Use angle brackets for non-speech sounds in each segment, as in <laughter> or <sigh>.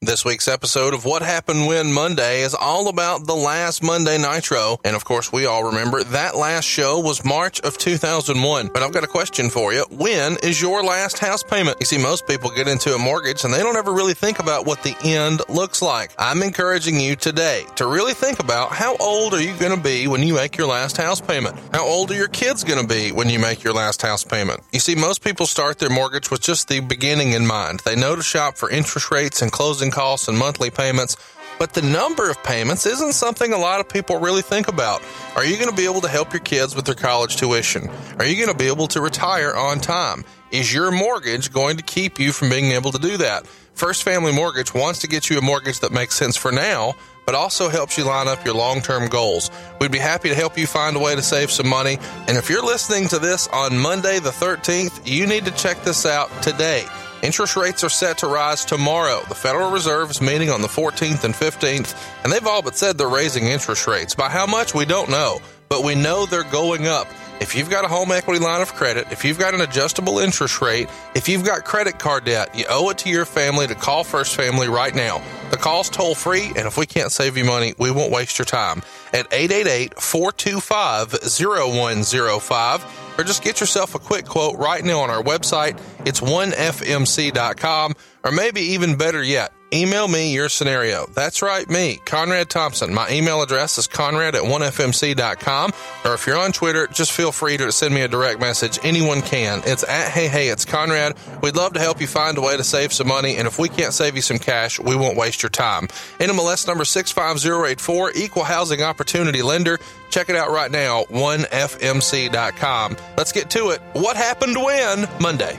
This week's episode of What Happened When Monday is all about the last Monday Nitro. And of course, we all remember that last show was March of 2001. But I've got a question for you. When is your last house payment? You see, most people get into a mortgage and they don't ever really think about what the end looks like. I'm encouraging you today to really think about how old are you going to be when you make your last house payment? How old are your kids going to be when you make your last house payment? You see, most people start their mortgage with just the beginning in mind. They know to shop for interest rates and closing costs and monthly payments. But the number of payments isn't something a lot of people really think about. Are you going to be able to help your kids with their college tuition? Are you going to be able to retire on time? Is your mortgage going to keep you from being able to do that? First Family Mortgage wants to get you a mortgage that makes sense for now, but also helps you line up your long term goals. We'd be happy to help you find a way to save some money. And if you're listening to this on Monday the 13th, you need to check this out today. Interest rates are set to rise tomorrow. The Federal Reserve is meeting on the 14th and 15th, and they've all but said they're raising interest rates. By how much, we don't know, but we know they're going up. If you've got a home equity line of credit, if you've got an adjustable interest rate, if you've got credit card debt, you owe it to your family to call First Family right now. The call's toll free, and if we can't save you money, we won't waste your time. At 888 425 0105 or just get yourself a quick quote right now on our website. It's 1fmc.com, or maybe even better yet, email me your scenario. That's right, me, Conrad Thompson. My email address is conrad at 1fmc.com, or if you're on Twitter, just feel free to send me a direct message. Anyone can. It's at Hey Hey, it's Conrad. We'd love to help you find a way to save some money, and if we can't save you some cash, we won't waste your time. NMLS number 65084, Equal Housing Opportunity Lender. Check it out right now, 1fmc.com. Let's get to it. What happened when? Monday.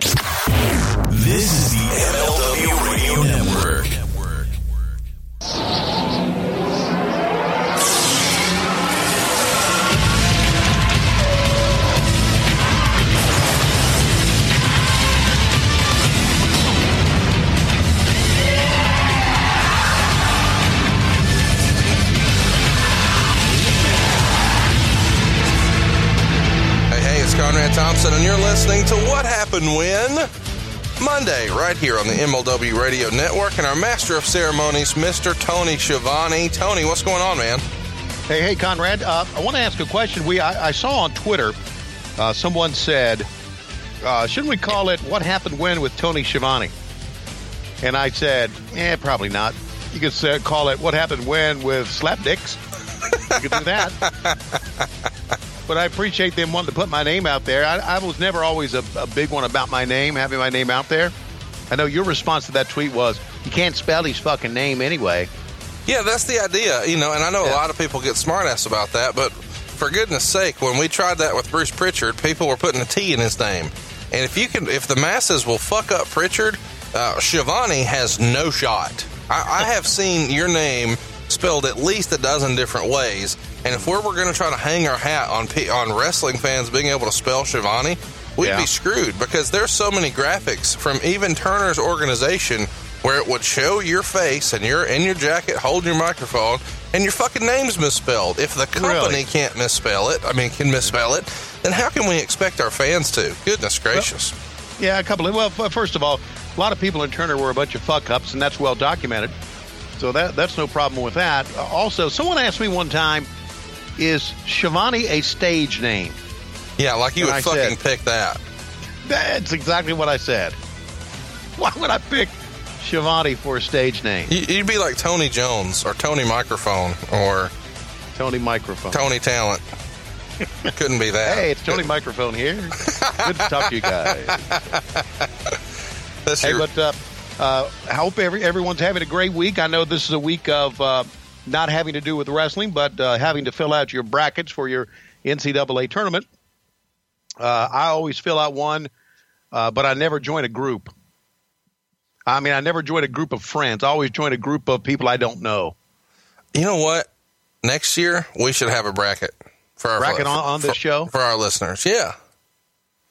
This is the MLW Radio Network. Thompson, and you're listening to What Happened When? Monday, right here on the MLW Radio Network, and our master of ceremonies, Mr. Tony Schiavone. Tony, what's going on, man? Hey, hey, Conrad. Uh, I want to ask a question. We I, I saw on Twitter, uh, someone said, uh, "Shouldn't we call it What Happened When with Tony Schiavone?" And I said, "Eh, probably not. You could say, call it What Happened When with Slapdicks. You could do that." <laughs> but I appreciate them wanting to put my name out there. I, I was never always a, a big one about my name, having my name out there. I know your response to that tweet was, "You can't spell his fucking name anyway." Yeah, that's the idea, you know, and I know a lot of people get smartass about that, but for goodness sake, when we tried that with Bruce Pritchard, people were putting a T in his name. And if you can, if the masses will fuck up Pritchard, uh, Schiavone has no shot. I, I have seen your name spelled at least a dozen different ways, and if we're, we're going to try to hang our hat on pe- on wrestling fans being able to spell Schiavone, we'd Yeah. be screwed because there's so many graphics from even Turner's organization where it would show your face and you're in your jacket holding your microphone and your fucking name's misspelled. If the company Really? can't misspell it, I mean, can misspell it, then how can we expect our fans to? Goodness gracious. Yeah, a couple of. Well, first of all, a lot of people in Turner were a bunch of fuck ups, and that's well documented. So that that's no problem with that. Uh, also, someone asked me one time, "Is Schiavone a stage name?" Yeah, like you And would I fucking said- pick that. That's exactly what I said. Why would I pick Schiavone for a stage name? You- You'd be like Tony Jones or Tony Microphone or Tony Microphone. Tony Talent. Couldn't be <laughs> that. Hey, it's Tony Microphone here. Good to talk to you guys. <laughs> That's Hey, your, but uh, uh, I hope every, everyone's having a great week. I know this is a week of uh, not having to do with wrestling, but uh, having to fill out your brackets for your NCAA tournament. Uh, I always fill out one, uh, but I never join a group. I mean, I never join a group of friends. I always join a group of people I don't know. you know what? Next year we should have a bracket for our Bracket for, on- on this for- show? for our listeners. Yeah.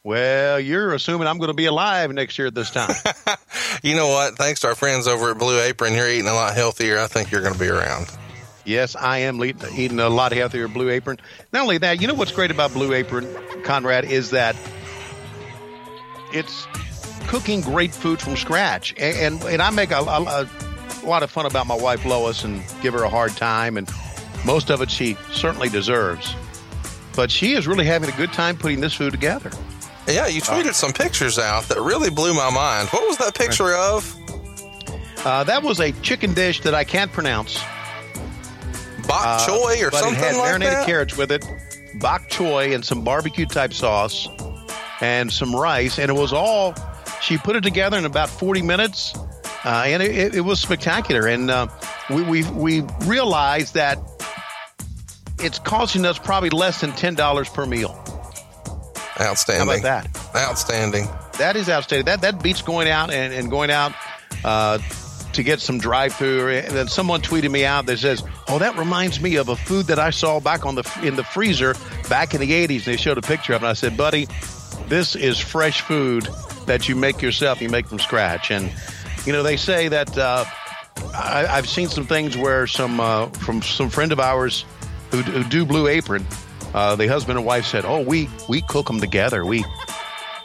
Well, you're assuming I'm going to be alive next year at this time. <laughs> You know what? Thanks to our friends over at Blue Apron, you're eating a lot healthier. I think you're going to be around. Yes, I am le- eating a lot healthier Blue Apron. Not only that, you know what's great about Blue Apron, Conrad, is that it's cooking great food from scratch. And and, and I make a, a, a lot of fun about my wife Lois and give her a hard time, and most of it she certainly deserves. But she is really having a good time putting this food together. Yeah, you tweeted some pictures out that really blew my mind. What was that picture of? Uh, that was a chicken dish that I can't pronounce. Bok Uh, choy or but something it had like marinated that? carrots with it, bok choy and some barbecue type sauce, and some rice, and it was all. She put it together in about forty minutes, uh, and it, it, it was spectacular. And uh, we we we realized that it's costing us probably less than ten dollars per meal. How Outstanding. about that? Outstanding. That is outstanding. That that beats going out and, and going out uh, to get some dry food. And then someone tweeted me out that says, "Oh, that reminds me of a food that I saw back on the in the freezer back in the '80s." And they showed a picture of it. And I said, "Buddy, this is fresh food that you make yourself. You make from scratch." And you know, they say that uh, I, I've seen some things where some uh, from some friend of ours who, who do Blue Apron. Uh, the husband and wife said, "Oh, we we cook them together. We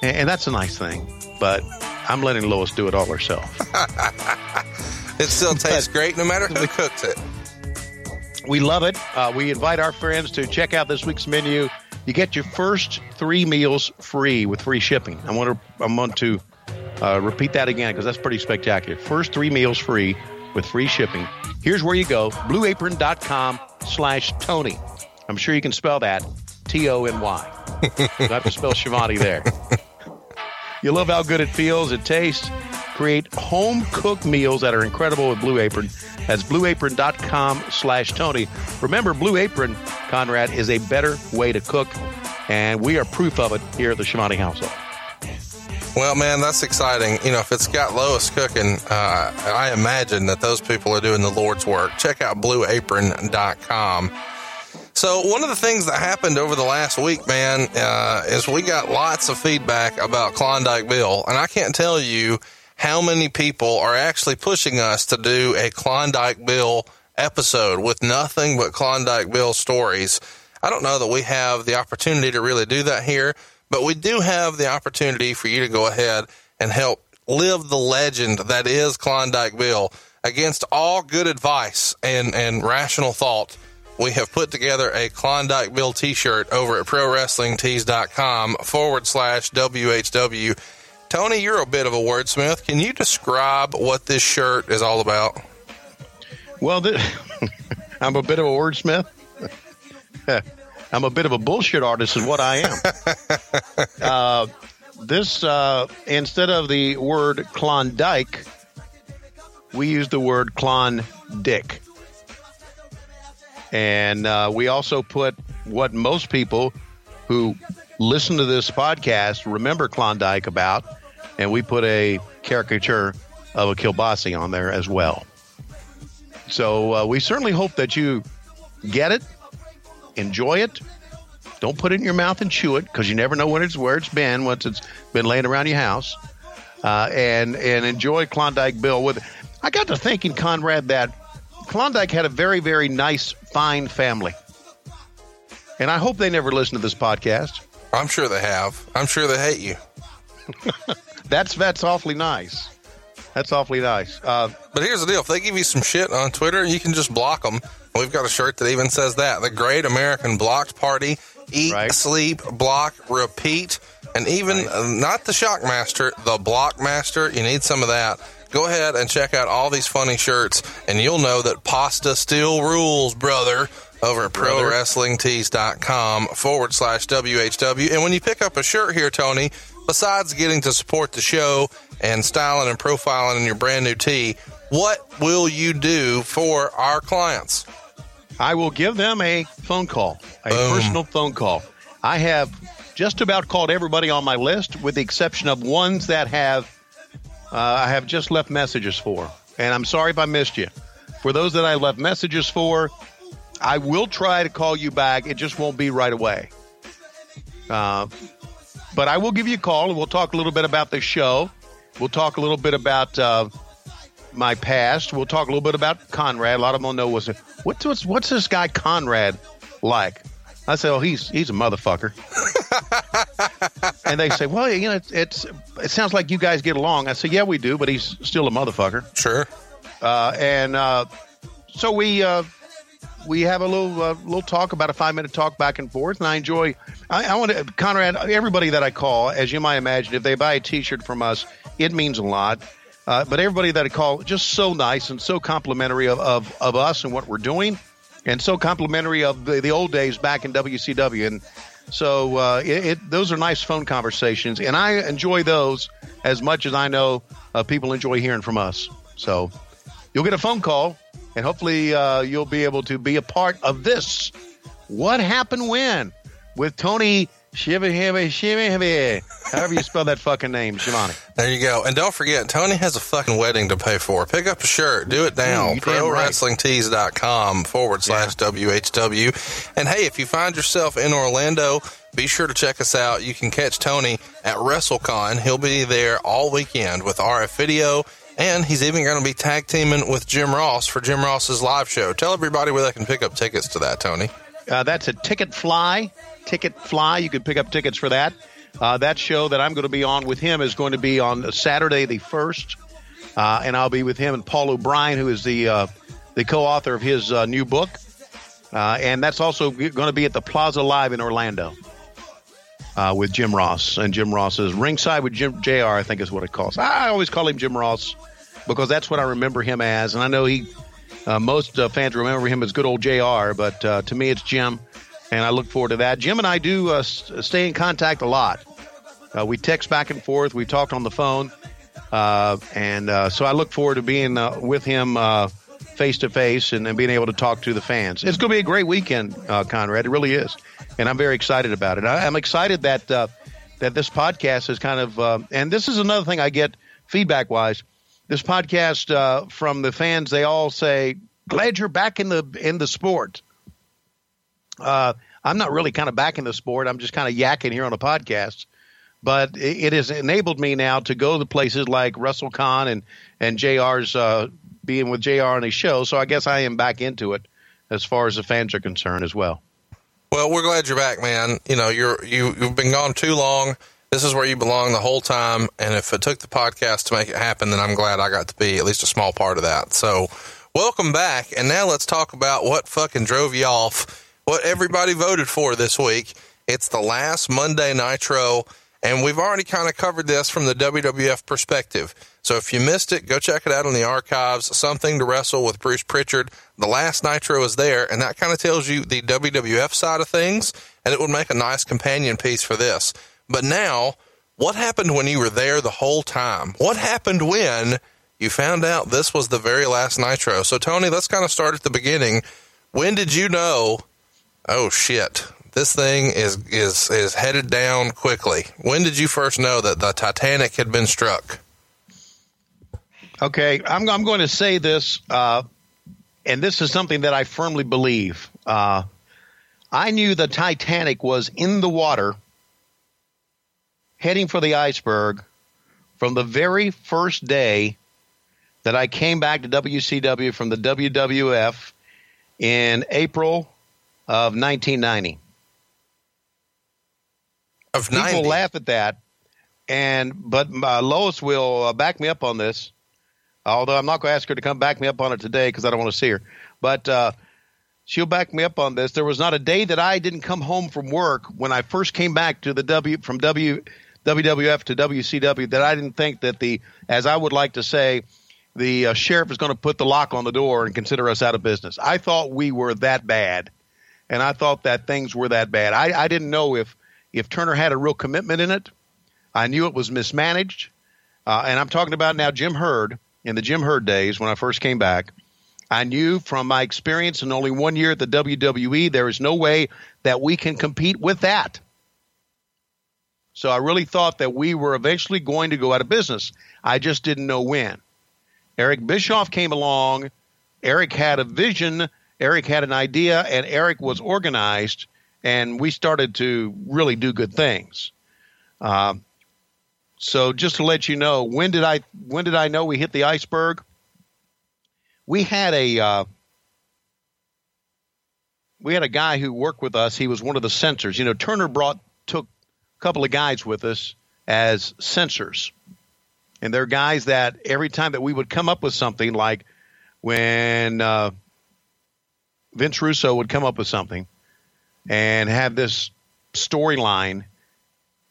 and, and that's a nice thing. But I'm letting Lois do it all herself. <laughs> It still tastes great no matter who cooks it. We love it. Uh, we invite our friends to check out this week's menu. You get your first three meals free with free shipping. I want to I want to uh, repeat that again because that's pretty spectacular. First three meals free with free shipping. Here's where you go: blueapron.com slash Tony. I'm sure you can spell that T O N Y. Have to spell Schiavone there. You love how good it feels, it tastes. Create home cooked meals that are incredible with Blue Apron. That's blueapron.com slash Tony. Remember, Blue Apron, Conrad, is a better way to cook, and we are proof of it here at the Schiavone household. Well, man, that's exciting. You know, if it's got Lois cooking, uh, I imagine that those people are doing the Lord's work. Check out blueapron.com. So, one of the things that happened over the last week, man, uh, is we got lots of feedback about Klondike Bill. And I can't tell you how many people are actually pushing us to do a Klondike Bill episode with nothing but Klondike Bill stories. I don't know that we have the opportunity to really do that here, but we do have the opportunity for you to go ahead and help live the legend that is Klondike Bill against all good advice and, and rational thought. We have put together a Klondike Bill t-shirt over at prowrestlingtees.com forward slash WHW. Tony, you're a bit of a wordsmith. Can you describe what this shirt is all about? Well, th- <laughs> I'm a bit of a wordsmith. <laughs> I'm a bit of a bullshit artist, is what I am. <laughs> uh, this, uh, instead of the word Klondike, we use the word Klondick. And uh, we also put what most people who listen to this podcast remember Klondike about, and we put a caricature of a kielbasa on there as well. So uh, we certainly hope that you get it, enjoy it. Don't put it in your mouth and chew it because you never know when it's where it's been once it's been laying around your house. Uh, and and enjoy Klondike Bill with it. I got to thinking, Conrad, that Klondike had a very very nice, fine family, and I hope they never listen to this podcast. I'm sure they have. I'm sure they hate you. <laughs> That's that's awfully nice. That's awfully nice. Uh, But here's the deal: if they give you some shit on Twitter, you can just block them. We've got a shirt that even says that: the Great American Blocked Party. Eat, Right. sleep, block, repeat, and even uh, not the Shockmaster, the Blockmaster. You need some of that. Go ahead and check out all these funny shirts, and you'll know that pasta still rules, brother. Over at. ProWrestlingTees.com forward slash WHW. And when you pick up a shirt here, Tony, besides getting to support the show and styling and profiling in your brand new tee, what will you do for our clients? I will give them a phone call, a Boom. personal phone call. I have just about called everybody on my list, with the exception of ones that have I have just left messages for. And I'm sorry if I missed you. For those that I left messages for, I will try to call you back. It just won't be right away. Uh, but I will give you a call, and we'll talk a little bit about the show. We'll talk a little bit about uh, my past. We'll talk a little bit about Conrad. A lot of them don't know what's what's, what's this guy Conrad like. I say, oh, he's he's a motherfucker. and they say, well, you know, it's, it's it sounds like you guys get along. I say, yeah, we do, but he's still a motherfucker. Sure. uh, and uh, so we uh, we have a little uh, little talk about a five minute talk back and forth, and I enjoy. I, I want to Conrad. Everybody that I call, as you might imagine, if they buy a T-shirt from us, it means a lot. Uh, but everybody that I call, just so nice and so complimentary of, of, of us and what we're doing, and so complimentary of the, the old days back in WCW. And so uh, it, it, those are nice phone conversations, and I enjoy those as much as I know uh, people enjoy hearing from us. So you'll get a phone call, and hopefully uh, you'll be able to be a part of this. What happened when with Tony Shiva Shiva Shiva However you spell that fucking name, Schiavone. There you go. And don't forget, Tony has a fucking wedding to pay for. Pick up a shirt. Do it now. Mm, right. ProWrestlingTees.com forward slash WHW. And hey, if you find yourself in Orlando, be sure to check us out. You can catch Tony at WrestleCon. He'll be there all weekend with RF Video. And he's even going to be tag teaming with Jim Ross for Jim Ross's live show. Tell everybody where they can pick up tickets to that, Tony. Uh, that's a Ticket Fly. Ticket Fly. You can pick up tickets for that. Uh, that show that I'm going to be on with him is going to be on Saturday the first, uh, and I'll be with him and Paul O'Brien, who is the uh, the co-author of his uh, new book, uh, and that's also going to be at the Plaza Live in Orlando with Jim Ross, and Jim Ross is ringside with Jim Jr. I think is what it calls. I always call him Jim Ross because that's what I remember him as, and I know he most fans remember him as good old Jr. But to me, it's Jim and I look forward to that. Jim and I do uh, stay in contact a lot. Uh, we text back and forth. We talked on the phone, uh, and uh, so I look forward to being uh, with him face to face and being able to talk to the fans. It's going to be a great weekend, uh, Conrad. It really is, and I'm very excited about it. I, am excited that that this podcast is kind of, and this is another thing I get feedback wise. This podcast from the fans, they all say, "Glad you're back in the in the sport." Uh, I'm not really kind of back in the sport. I'm just kind of yakking here on a podcast. But it, it has enabled me now to go to places like WrestleCon and and JR's uh, being with JR on his show. So I guess I am back into it as far as the fans are concerned as well. Well, we're glad you're back, man. You know, you're you you've been gone too long. This is where you belong the whole time. And if it took the podcast to make it happen, then I'm glad I got to be at least a small part of that. So, welcome back. And now let's talk about what fucking drove you off what everybody voted for this week. It's the last Monday Nitro, and we've already kind of covered this from the WWF perspective. So if you missed it, go check it out in the archives. Something to wrestle with Bruce Pritchard. The last Nitro is there, and that kind of tells you the WWF side of things, and it would make a nice companion piece for this. But now, what happened when you were there the whole time? What happened when you found out this was the very last Nitro? So, Tony, let's kind of start at the beginning. When did you know oh shit, this thing is is is headed down quickly. When did you first know that the Titanic had been struck? Okay, I'm I'm going to say this, uh, and this is something that I firmly believe. Uh, I knew the Titanic was in the water, heading for the iceberg, from the very first day that I came back to WCW from the WWF in April of 1990. Of 90. People laugh at that, and but uh, Lois will uh, back me up on this. Although I'm not going to ask her to come back me up on it today because I don't want to see her, but uh, she'll back me up on this. There was not a day that I didn't come home from work when I first came back to the W from W WWF to WCW that I didn't think that the, as I would like to say, the uh, sheriff is going to put the lock on the door and consider us out of business. I thought we were that bad and I thought that things were that bad. I, I didn't know if if Turner had a real commitment in it. I knew it was mismanaged, uh, and I'm talking about now Jim Herd in the Jim Herd days when I first came back. I knew from my experience in only one year at the WWE, there is no way that we can compete with that. So I really thought that we were eventually going to go out of business. I just didn't know when. Eric Bischoff came along. Eric had a vision Eric had an idea, and Eric was organized, and we started to really do good things. Uh, so just to let you know, when did I when did I know we hit the iceberg? We had a uh, we had a guy who worked with us. He was one of the censors. You know, Turner brought took couple of guys with us as censors, and they're guys that every time that we would come up with something like when uh, Vince Russo would come up with something and have this storyline,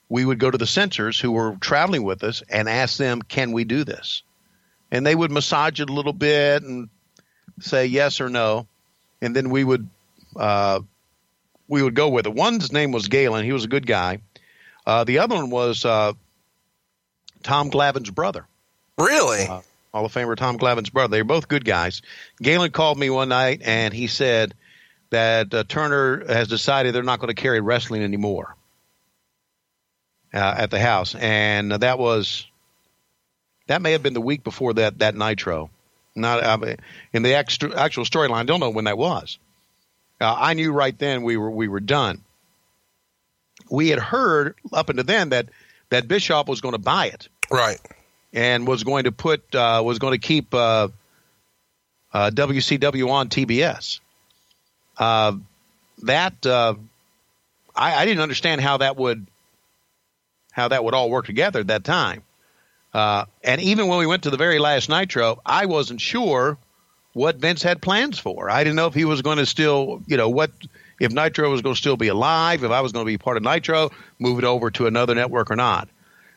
we would go to the censors who were traveling with us and ask them, "Can we do this?" And they would massage it a little bit and say yes or no, and then we would uh, we would go with it. One's name was Galen; he was a good guy. Uh, the other one was uh, Tom Glavine's brother. Really? Uh, Hall of Famer Tom Glavine's brother. They were both good guys. Galen called me one night and he said that uh, Turner has decided they're not going to carry wrestling anymore uh, at the house, and that was that may have been the week before that that Nitro. Not I mean, in the extra, actual storyline. I don't know when that was. Uh, I knew right then we were we were done. We had heard up until then that that Bischoff was going to buy it Right. and was going to put uh, was going to keep uh, uh, WCW on TBS. Uh, that uh, I, I didn't understand how that would how that would all work together at that time. Uh, and even when we went to the very last Nitro, I wasn't sure what Vince had plans for. I didn't know if he was going to still, you know, what if Nitro was going to still be alive, if I was going to be part of Nitro, move it over to another network or not.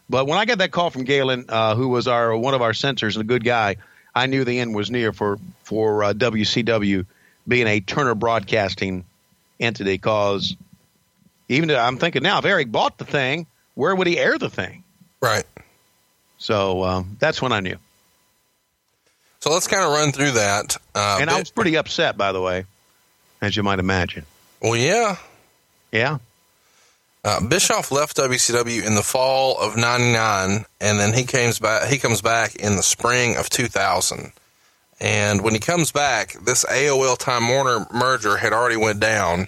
But when I got that call from Galen, uh, who was our one of our censors and a good guy, I knew the end was near for for uh, WCW being a Turner Broadcasting entity. Cause even though I'm thinking now, if Eric bought the thing, where would he air the thing? Right. So um, that's when I knew, So let's kind of run through that. Uh, and I was pretty upset, by the way, as you might imagine. Well, yeah. Yeah, Uh, Bischoff left WCW in the fall of '99, and then he comes back. He comes back in the spring of 2000. And when he comes back, this AOL Time Warner merger had already went down.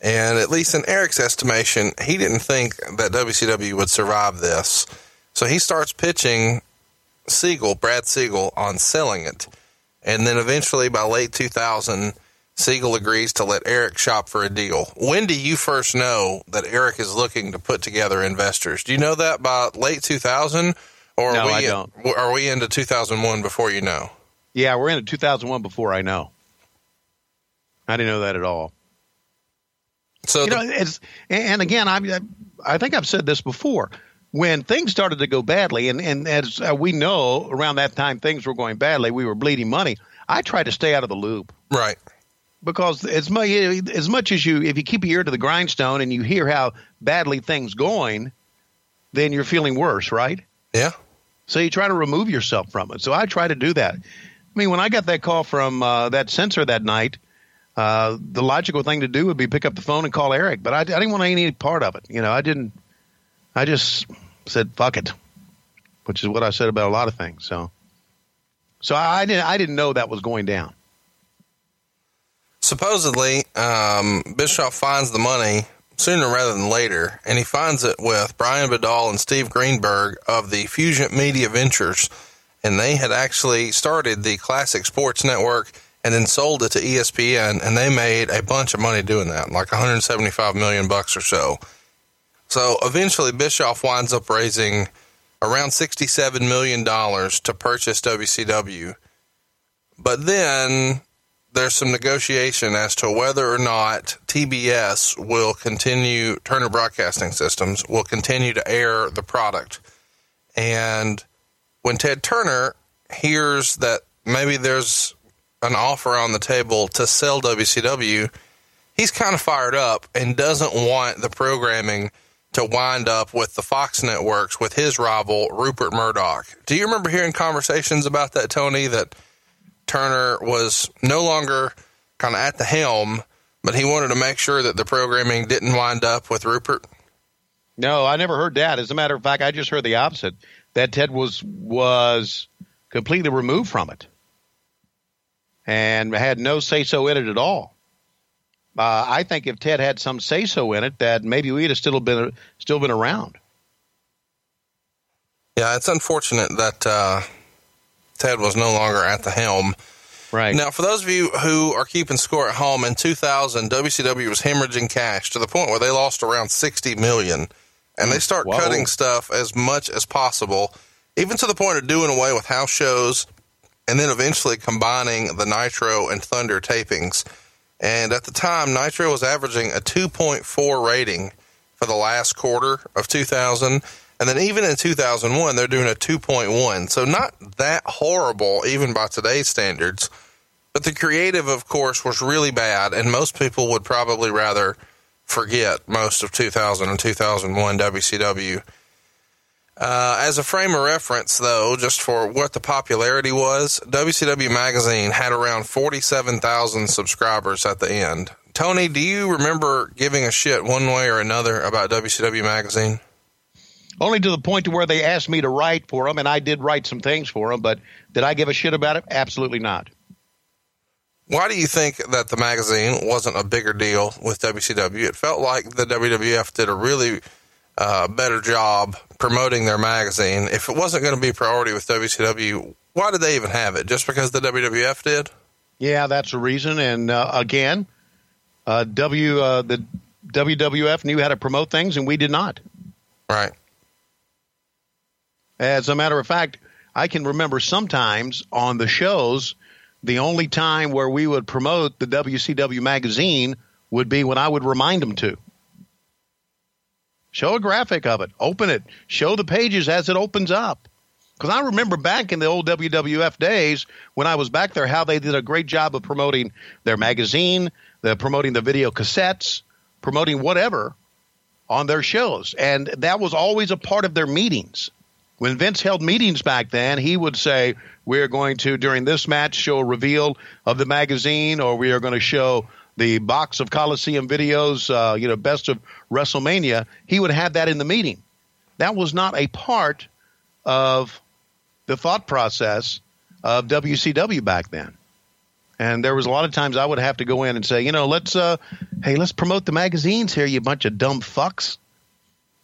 And at least in Eric's estimation, he didn't think that WCW would survive this. So he starts pitching Siegel, Brad Siegel, on selling it. And then eventually by late 2000, Siegel agrees to let Eric shop for a deal. When do you first know that Eric is looking to put together investors? Do you know that by late 2000? Or are, No, we, I don't. are we into 2001 before you know? yeah, we're into 2001 before I know. I didn't know that at all. So you the- know, it's and again, I I think I've said this before. When things started to go badly, and and as uh, we know, around that time things were going badly, we were bleeding money. I tried to stay out of the loop right. Because as much as much as you, if you keep your ear to the grindstone and you hear how badly things going, then you're feeling worse, right? Yeah. So you try to remove yourself from it. So I try to do that. I mean, when I got that call from uh, that censor that night, uh, the logical thing to do would be pick up the phone and call Eric. But I, I didn't want any part of it. You know, I didn't. I just said fuck it, which is what I said about a lot of things. So, so I, I didn't. I didn't know that was going down. Supposedly, um, Bischoff finds the money sooner rather than later, and he finds it with Brian Bedol and Steve Greenberg of the Fusion Media Ventures, and they had actually started the Classic Sports Network and then sold it to ESPN, and they made a bunch of money doing that, like 175 million bucks or so. So eventually, Bischoff winds up raising around 67 million dollars to purchase WCW, but then there's some negotiation as to whether or not TBS will continue, Turner Broadcasting Systems will continue to air the product. And when Ted Turner hears that maybe there's an offer on the table to sell WCW, he's kind of fired up and doesn't want the programming to wind up with the Fox networks with his rival, Rupert Murdoch. Do you remember hearing conversations about that, Tony? That Turner was no longer kind of at the helm, but he wanted to make sure that the programming didn't wind up with Rupert. No, I never heard that. As a matter of fact, I just heard the opposite. That Ted was was completely removed from it and had no say so in it at all. Uh, I think if Ted had some say so in it, that maybe we'd have still been still been around. Yeah, it's unfortunate that uh, Ted was no longer at the helm. Right. Now, for those of you who are keeping score at home, in 2000, WCW was hemorrhaging cash to the point where they lost around 60 million, and they start Whoa. cutting stuff as much as possible, even to the point of doing away with house shows and then eventually combining the Nitro and Thunder tapings. And at the time, Nitro was averaging a 2.4 rating for the last quarter of 2000. And then even in 2001, they're doing a 2.1. So not that horrible, even by today's standards. But the creative, of course, was really bad. And most people would probably rather forget most of 2000 and 2001 WCW. Uh, as a frame of reference, though, just for what the popularity was, WCW Magazine had around 47,000 subscribers at the end. Tony, do you remember giving a shit one way or another about WCW Magazine? Only to the point to where they asked me to write for them, and I did write some things for them, but did I give a shit about it? Absolutely not. Why do you think that the magazine wasn't a bigger deal with WCW? It felt like the WWF did a really uh, better job promoting their magazine. If it wasn't going to be priority with WCW, why did they even have it? Just because the WWF did? Yeah, that's a reason. And uh, again, uh, W uh, the WWF knew how to promote things, and we did not. Right. As a matter of fact, I can remember sometimes on the shows, the only time where we would promote the WCW magazine would be when I would remind them to. Show a graphic of it. Open it. Show the pages as it opens up. Because I remember back in the old WWF days when I was back there, how they did a great job of promoting their magazine, the promoting the video cassettes, promoting whatever on their shows, and that was always a part of their meetings. When Vince held meetings back then, he would say, "We're going to during this match show a reveal of the magazine, or we are going to show the box of Coliseum videos, uh, you know, best of WrestleMania, he would have that in the meeting. That was not a part of the thought process of WCW back then. And there was a lot of times I would have to go in and say, you know, let's, uh, hey, let's promote the magazines here, you bunch of dumb fucks.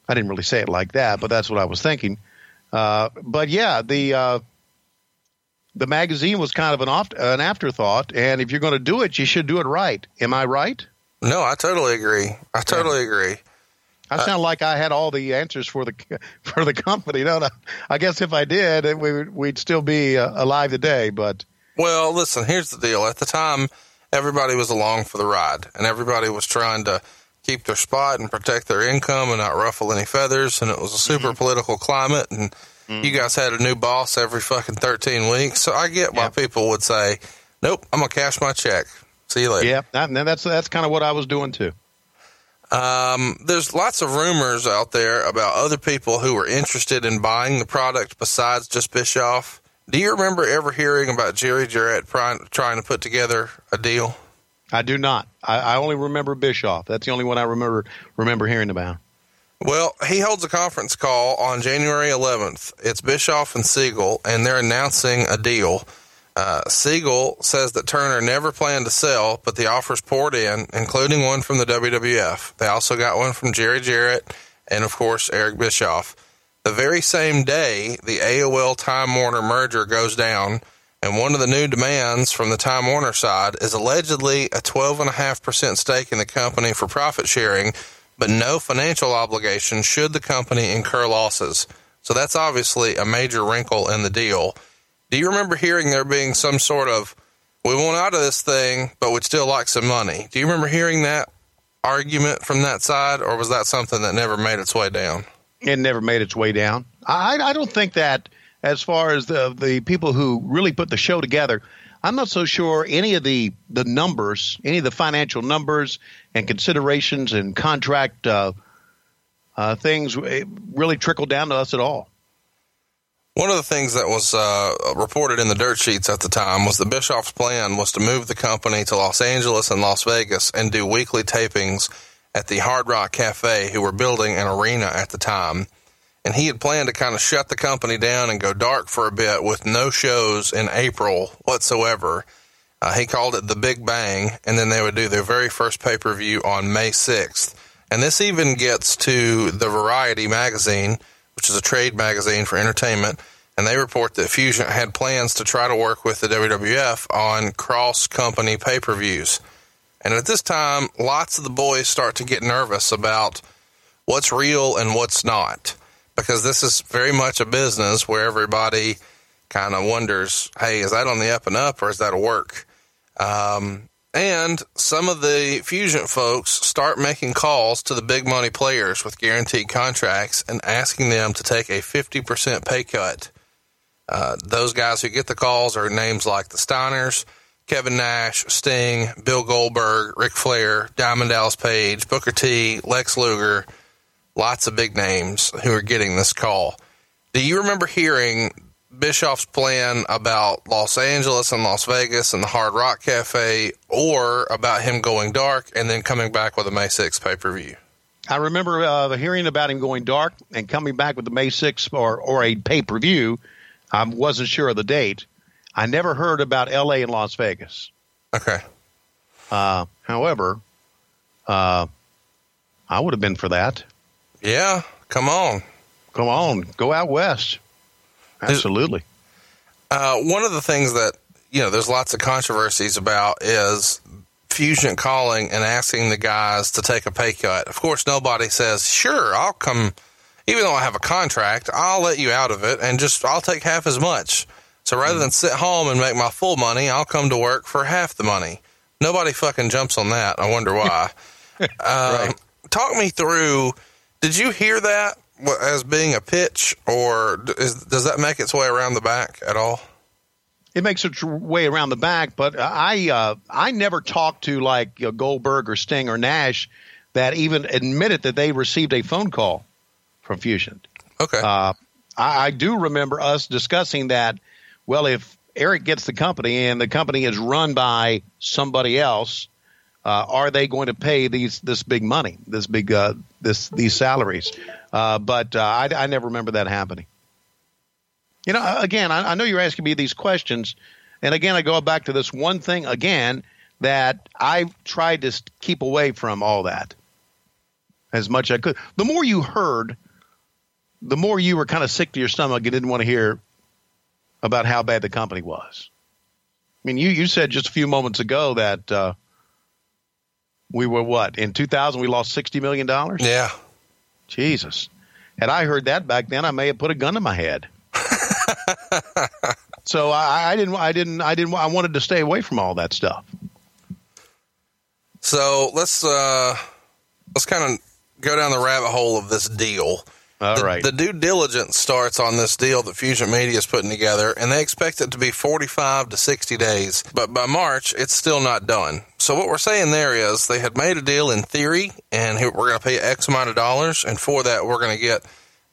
I didn't really say it like that, but that's what I was thinking. Uh, but yeah, the uh, the magazine was kind of an off, an afterthought, and if you're going to do it, you should do it right. Am I right? No, I totally agree. I totally yeah. agree. I sound uh, like I had all the answers for the <laughs> for the company. No, no. I guess if I did, we we'd still be uh, alive today. But well, listen. Here's the deal. At the time, everybody was along for the ride, and everybody was trying to keep their spot and protect their income and not ruffle any feathers. And it was a super mm-hmm. political climate, and Mm-hmm. You guys had a new boss every fucking 13 weeks. So I get why people would say, nope, I'm going to cash my check. See you later. Yeah, that, that's, that's kind of what I was doing too. Um, there's lots of rumors out there about other people who were interested in buying the product besides just Bischoff. Do you remember ever hearing about Jerry Jarrett trying, trying to put together a deal? I do not. I, I, only remember Bischoff. That's the only one I remember remember hearing about. Well, he holds a conference call on January 11th. It's Bischoff and Siegel, and they're announcing a deal. Uh, Siegel says that Turner never planned to sell, but the offers poured in, including one from the WWF. They also got one from Jerry Jarrett and, of course, Eric Bischoff. The very same day, the AOL Time Warner merger goes down, and one of the new demands from the Time Warner side is allegedly a 12.5% stake in the company for profit sharing but no financial obligation should the company incur losses. So that's obviously a major wrinkle in the deal. Do you remember hearing there being some sort of, we want out of this thing, but we'd still like some money? Do you remember hearing that argument from that side, or was that something that never made its way down? It never made its way down. I, I don't think that, as far as the the people who really put the show together, I'm not so sure any of the the numbers, any of the financial numbers and considerations and contract uh, uh, things really trickled down to us at all. One of the things that was uh, reported in the dirt sheets at the time was the Bischoff's plan was to move the company to Los Angeles and Las Vegas and do weekly tapings at the Hard Rock Cafe, who were building an arena at the time and he had planned to kind of shut the company down and go dark for a bit with no shows in April whatsoever. Uh, he called it the Big Bang, and then they would do their very first pay per view on May 6th. And this even gets to the Variety magazine, which is a trade magazine for entertainment, and they report that Fusion had plans to try to work with the WWF on cross company pay per views. And at this time, lots of the boys start to get nervous about what's real and what's not because this is very much a business where everybody kind of wonders, hey, is that on the up and up or is that a work? Um, and some of the Fusion folks start making calls to the big money players with guaranteed contracts and asking them to take a 50% pay cut. Uh, those guys who get the calls are names like the Steiners, Kevin Nash, Sting, Bill Goldberg, Ric Flair, Diamond Dallas Page, Booker T, Lex Luger, lots of big names who are getting this call. Do you remember hearing Bischoff's plan about Los Angeles and Las Vegas and the Hard Rock Cafe, or about him going dark and then coming back with a May 6th pay per view? I remember uh, hearing about him going dark and coming back with the May 6th or, or a pay per view. I wasn't sure of the date. I never heard about LA and Las Vegas. Okay. Uh, however, uh, I would have been for that. Yeah, come on. Come on, go out west. Absolutely. Uh, one of the things that you know there's lots of controversies about is Fusion calling and asking the guys to take a pay cut. Of course, nobody says, "Sure, I'll come." Even though I have a contract, I'll let you out of it and just I'll take half as much. So rather than sit home and make my full money, I'll come to work for half the money. Nobody fucking jumps on that. I wonder why. uh, <laughs> Right. Talk me through. Did you hear that as being a pitch, or is, does that make its way around the back at all? It makes its way around the back, but I uh, I never talked to like you know, Goldberg or Sting or Nash that even admitted that they received a phone call from Fusion. Okay. Uh, I, I do remember us discussing that. Well, if Eric gets the company and the company is run by somebody else, uh, are they going to pay these this big money, this big uh, this these salaries? Uh, but uh, I, I never remember that happening. You know, again, I, I know you're asking me these questions, and again, I go back to this one thing again that I tried to keep away from all that as much as I could. The more you heard, the more you were kind of sick to your stomach and didn't want to hear about how bad the company was. I mean, you you said just a few moments ago that uh, we were what in 2000 we lost 60 million dollars. yeah. Jesus, had I heard that back then, I may have put a gun to my head. <laughs> so I, I didn't, I didn't, I didn't, I wanted to stay away from all that stuff. So let's uh let's kind of go down the rabbit hole of this deal. All the, right. the due diligence starts on this deal that Fusion Media is putting together, and they expect it to be 45 to 60 days. But by March, it's still not done. So what we're saying there is they had made a deal in theory, and we're going to pay X amount of dollars, and for that we're going to get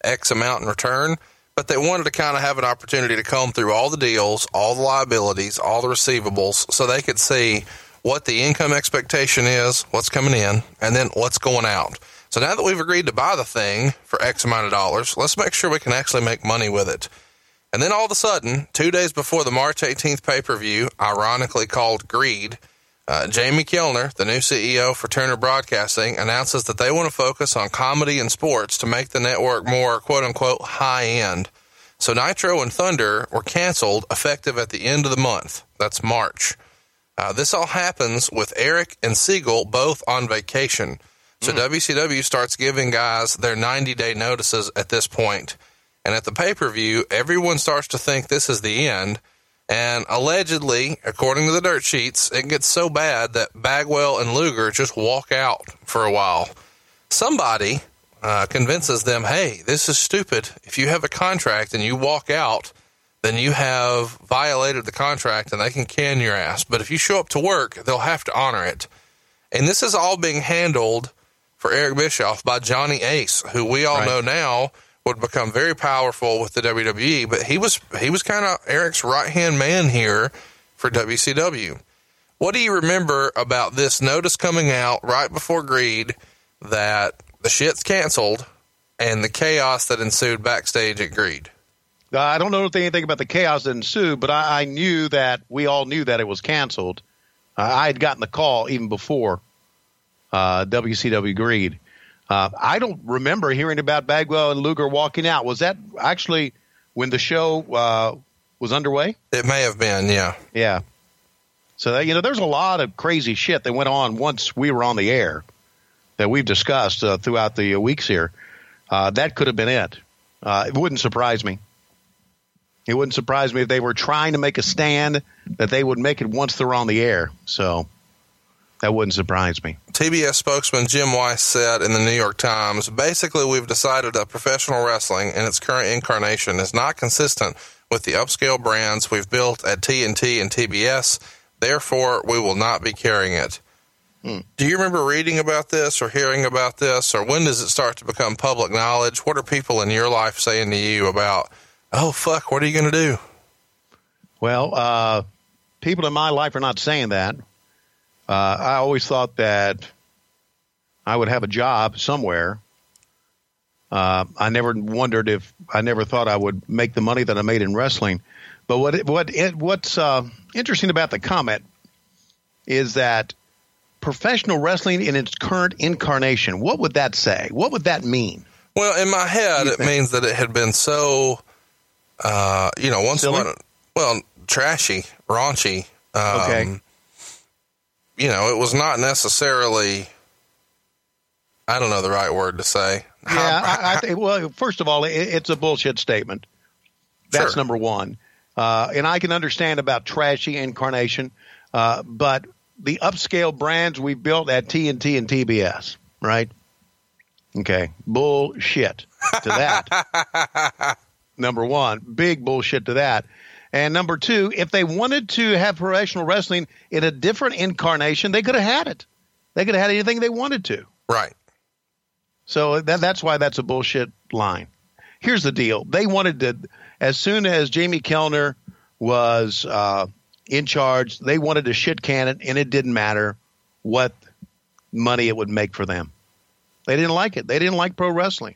X amount in return. But they wanted to kind of have an opportunity to comb through all the deals, all the liabilities, all the receivables, so they could see what the income expectation is, what's coming in, and then what's going out. So now that we've agreed to buy the thing for X amount of dollars, let's make sure we can actually make money with it. And then all of a sudden, two days before the March 18th pay per view, ironically called Greed, uh, Jamie Kellner, the new CEO for Turner Broadcasting, announces that they want to focus on comedy and sports to make the network more quote unquote high end. So Nitro and Thunder were canceled effective at the end of the month. That's March. Uh, this all happens with Eric and Siegel both on vacation. So WCW starts giving guys their 90 day notices at this point. And at the pay per view, everyone starts to think this is the end. And allegedly, according to the dirt sheets, it gets so bad that Bagwell and Luger just walk out for a while. Somebody uh, convinces them, hey, this is stupid. If you have a contract and you walk out, then you have violated the contract and they can can your ass. But if you show up to work, they'll have to honor it. And this is all being handled for Eric Bischoff by Johnny Ace, who we all Right. know now would become very powerful with the WWE. But he was he was kind of Eric's right hand man here for WCW. What do you remember about this notice coming out right before Greed that the shit's canceled and the chaos that ensued backstage at Greed? Uh, I don't know anything about the chaos that ensued, but I, I knew that we all knew that it was canceled. Uh, I had gotten the call even before uh, WCW Greed. Uh, I don't remember hearing about Bagwell and Luger walking out. Was that actually when the show uh, was underway? It may have been, yeah. Yeah. So that, you know, there's a lot of crazy shit that went on once we were on the air that we've discussed uh, throughout the weeks here. Uh, that could have been it. Uh, it wouldn't surprise me. It wouldn't surprise me if they were trying to make a stand that they would make it once they're on the air. So that wouldn't surprise me. TBS spokesman Jim Weiss said in the New York Times basically, we've decided that professional wrestling in its current incarnation is not consistent with the upscale brands we've built at TNT and TBS. Therefore, we will not be carrying it. Hmm. Do you remember reading about this or hearing about this, or when does it start to become public knowledge? What are people in your life saying to you about, oh, fuck, what are you going to do? Well, uh, people in my life are not saying that. Uh, I always thought that I would have a job somewhere. Uh, I never wondered if I never thought I would make the money that I made in wrestling. But what what what's uh, interesting about the comment is that professional wrestling in its current incarnation. What would that say? What would that mean? Well, in my head, it think? means that it had been so, uh, you know, once upon, well, trashy, raunchy. Um, okay. You know, it was not necessarily. I don't know the right word to say. Yeah, I, I <laughs> think, well, first of all, it, it's a bullshit statement. That's sure. number one. Uh, and I can understand about trashy incarnation, uh, but the upscale brands we built at TNT and TBS, right? Okay, bullshit to that. <laughs> number one, big bullshit to that. And number two, if they wanted to have professional wrestling in a different incarnation, they could have had it. They could have had anything they wanted to. Right. So that, that's why that's a bullshit line. Here's the deal: they wanted to, as soon as Jamie Kellner was uh, in charge. They wanted to shit can it, and it didn't matter what money it would make for them. They didn't like it. They didn't like pro wrestling.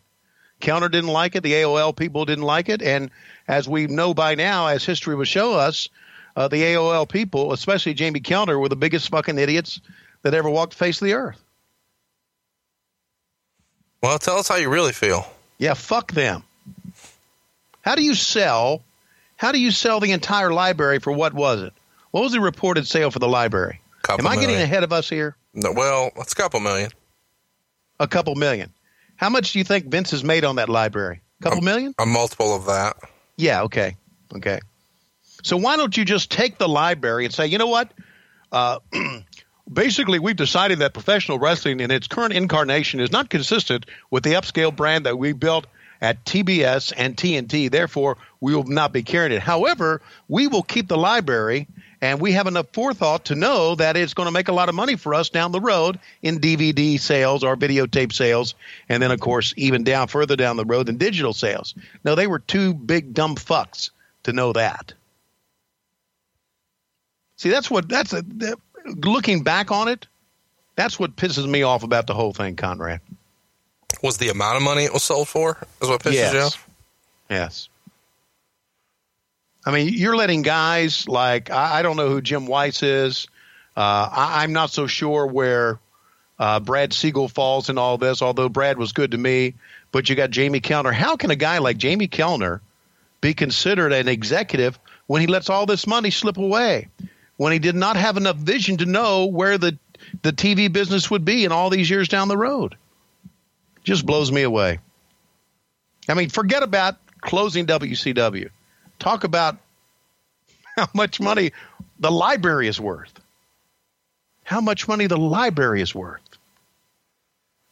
Kellner didn't like it. The AOL people didn't like it. And as we know by now, as history will show us, uh, the AOL people, especially Jamie Kellner, were the biggest fucking idiots that ever walked the face of the earth. Well, tell us how you really feel. Yeah, fuck them. How do you sell? How do you sell the entire library for what was it? What was the reported sale for the library? Couple Am I million. getting ahead of us here? No, well, it's a couple million. A couple million. How much do you think Vince has made on that library? A couple a, million? A multiple of that. Yeah. Okay. Okay. So why don't you just take the library and say, you know what? Uh, <clears throat> basically, we've decided that professional wrestling in its current incarnation is not consistent with the upscale brand that we built at TBS and TNT. Therefore, we will not be carrying it. However, we will keep the library and we have enough forethought to know that it's going to make a lot of money for us down the road in DVD sales or videotape sales. And then, of course, even down further down the road in digital sales. No, they were two big dumb fucks to know that. See, that's what, that's a, that, looking back on it, that's what pisses me off about the whole thing, Conrad. Was the amount of money it was sold for? Is what pisses yes. you off? Yes. I mean, you're letting guys like I, I don't know who Jim Weiss is. Uh, I, am not so sure where uh, Brad Siegel falls in all this. Although Brad was good to me, but you got Jamie Kellner. How can a guy like Jamie Kellner be considered an executive when he lets all this money slip away? When he did not have enough vision to know where the the TV business would be in all these years down the road, just blows me away. I mean, forget about closing WCW talk about <laughs> how much money the library is worth. How much money the library is worth.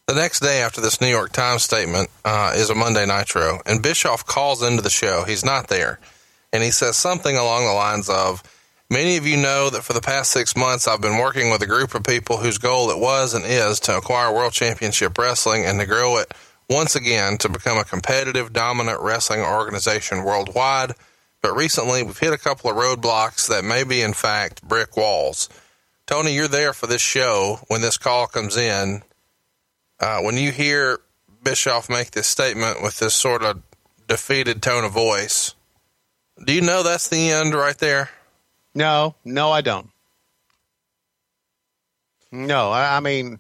The next day after this New York Times statement uh, is a Monday Nitro, and Bischoff calls into the show. He's not there. And he says something along the lines of Many of you know that for the past six months, I've been working with a group of people whose goal it was and is to acquire World Championship Wrestling and to grow it once again to become a competitive, dominant wrestling organization worldwide but recently we've hit a couple of roadblocks that may be, in fact, brick walls. Tony, you're there for this show when this call comes in. Uh, when you hear Bischoff make this statement with this sort of defeated tone of voice, do you know that's the end right there? No, no, I don't. No, I, I mean,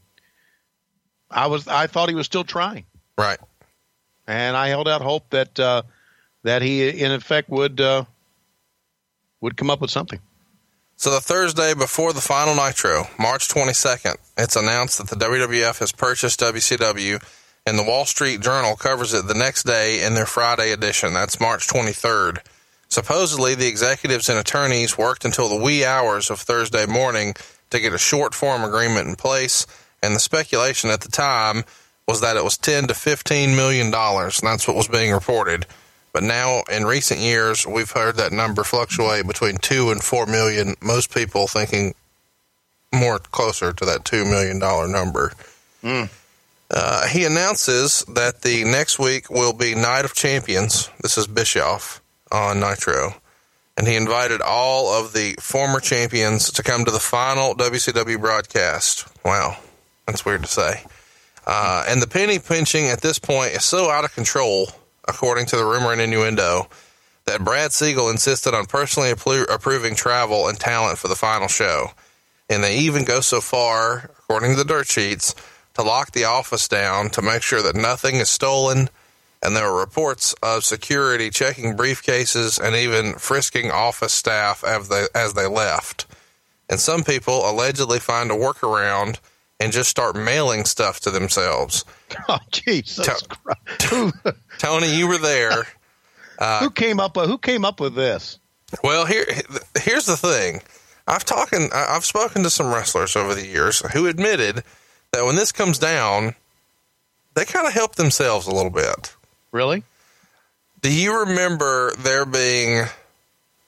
I was I thought he was still trying, right? And I held out hope that uh, that he, in effect, would uh, would come up with something. So the Thursday before the final Nitro, March 22nd, it's announced that the WWF has purchased WCW, and the Wall Street Journal covers it the next day in their Friday edition. That's March 23rd. Supposedly, the executives and attorneys worked until the wee hours of Thursday morning to get a short form agreement in place, and the speculation at the time was that it was 10 to 15 million dollars, and that's what was being reported. But now, in recent years, we've heard that number fluctuate between two and four million. Most people thinking more closer to that two million dollar number. Uh, he announces that the next week will be Night of Champions. This is Bischoff on Nitro. And he invited all of the former champions to come to the final WCW broadcast. Wow, that's weird to say. Uh, and the penny pinching at this point is so out of control, according to the rumor and innuendo, that Brad Siegel insisted on personally appro- approving travel and talent for the final show. And they even go so far, according to the dirt sheets, to lock the office down to make sure that nothing is stolen. And there were reports of security checking briefcases and even frisking office staff as they, as they left. And some people allegedly find a workaround and just start mailing stuff to themselves. <laughs> Oh, Jesus Tell- Christ. <laughs> Who, Tony, you were there. <laughs> who came up with who came up with this? Well, here here's the thing. I've talking I've spoken to some wrestlers over the years who admitted that when this comes down, they kind of help themselves a little bit. Really? Do you remember there being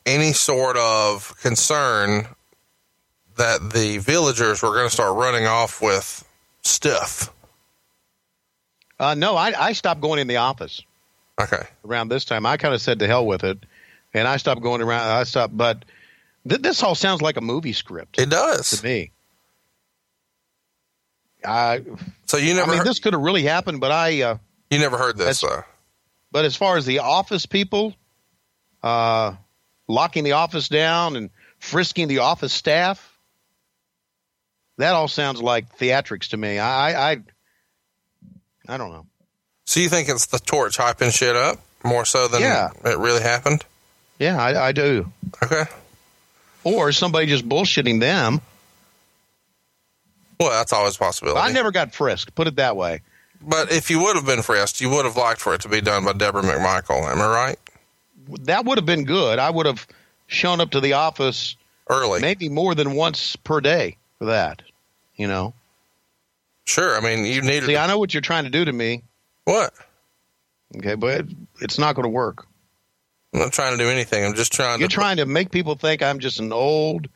any sort of concern that the villagers were going to start running off with stuff? Uh, no, I, I stopped going in the office Okay. around this time. I kind of said to hell with it, and I stopped going around. I stopped, but th- this all sounds like a movie script It does. to me. I, So you never. I mean, heard, this could have really happened, but I, uh, you never heard this though. but as far as the office people, uh, locking the office down and frisking the office staff, that all sounds like theatrics to me. I, I, I, don't know. So you think it's the torch hyping shit up more so than Yeah. it really happened? Yeah, I, I do. Okay. Or somebody just bullshitting them. Well, that's always a possibility. I never got frisked. Put it that way. But if you would have been frisked, you would have liked for it to be done by Deborah McMichael. Am I right? That would have been good. I would have shown up to the office Early. maybe more than once per day for that. You know. Sure. I mean, you needed See, I know what you're trying to do to me. what? Okay, but it, it's not going to work. I'm not trying to do anything. I'm just trying to You're to. trying to make people think I'm just an old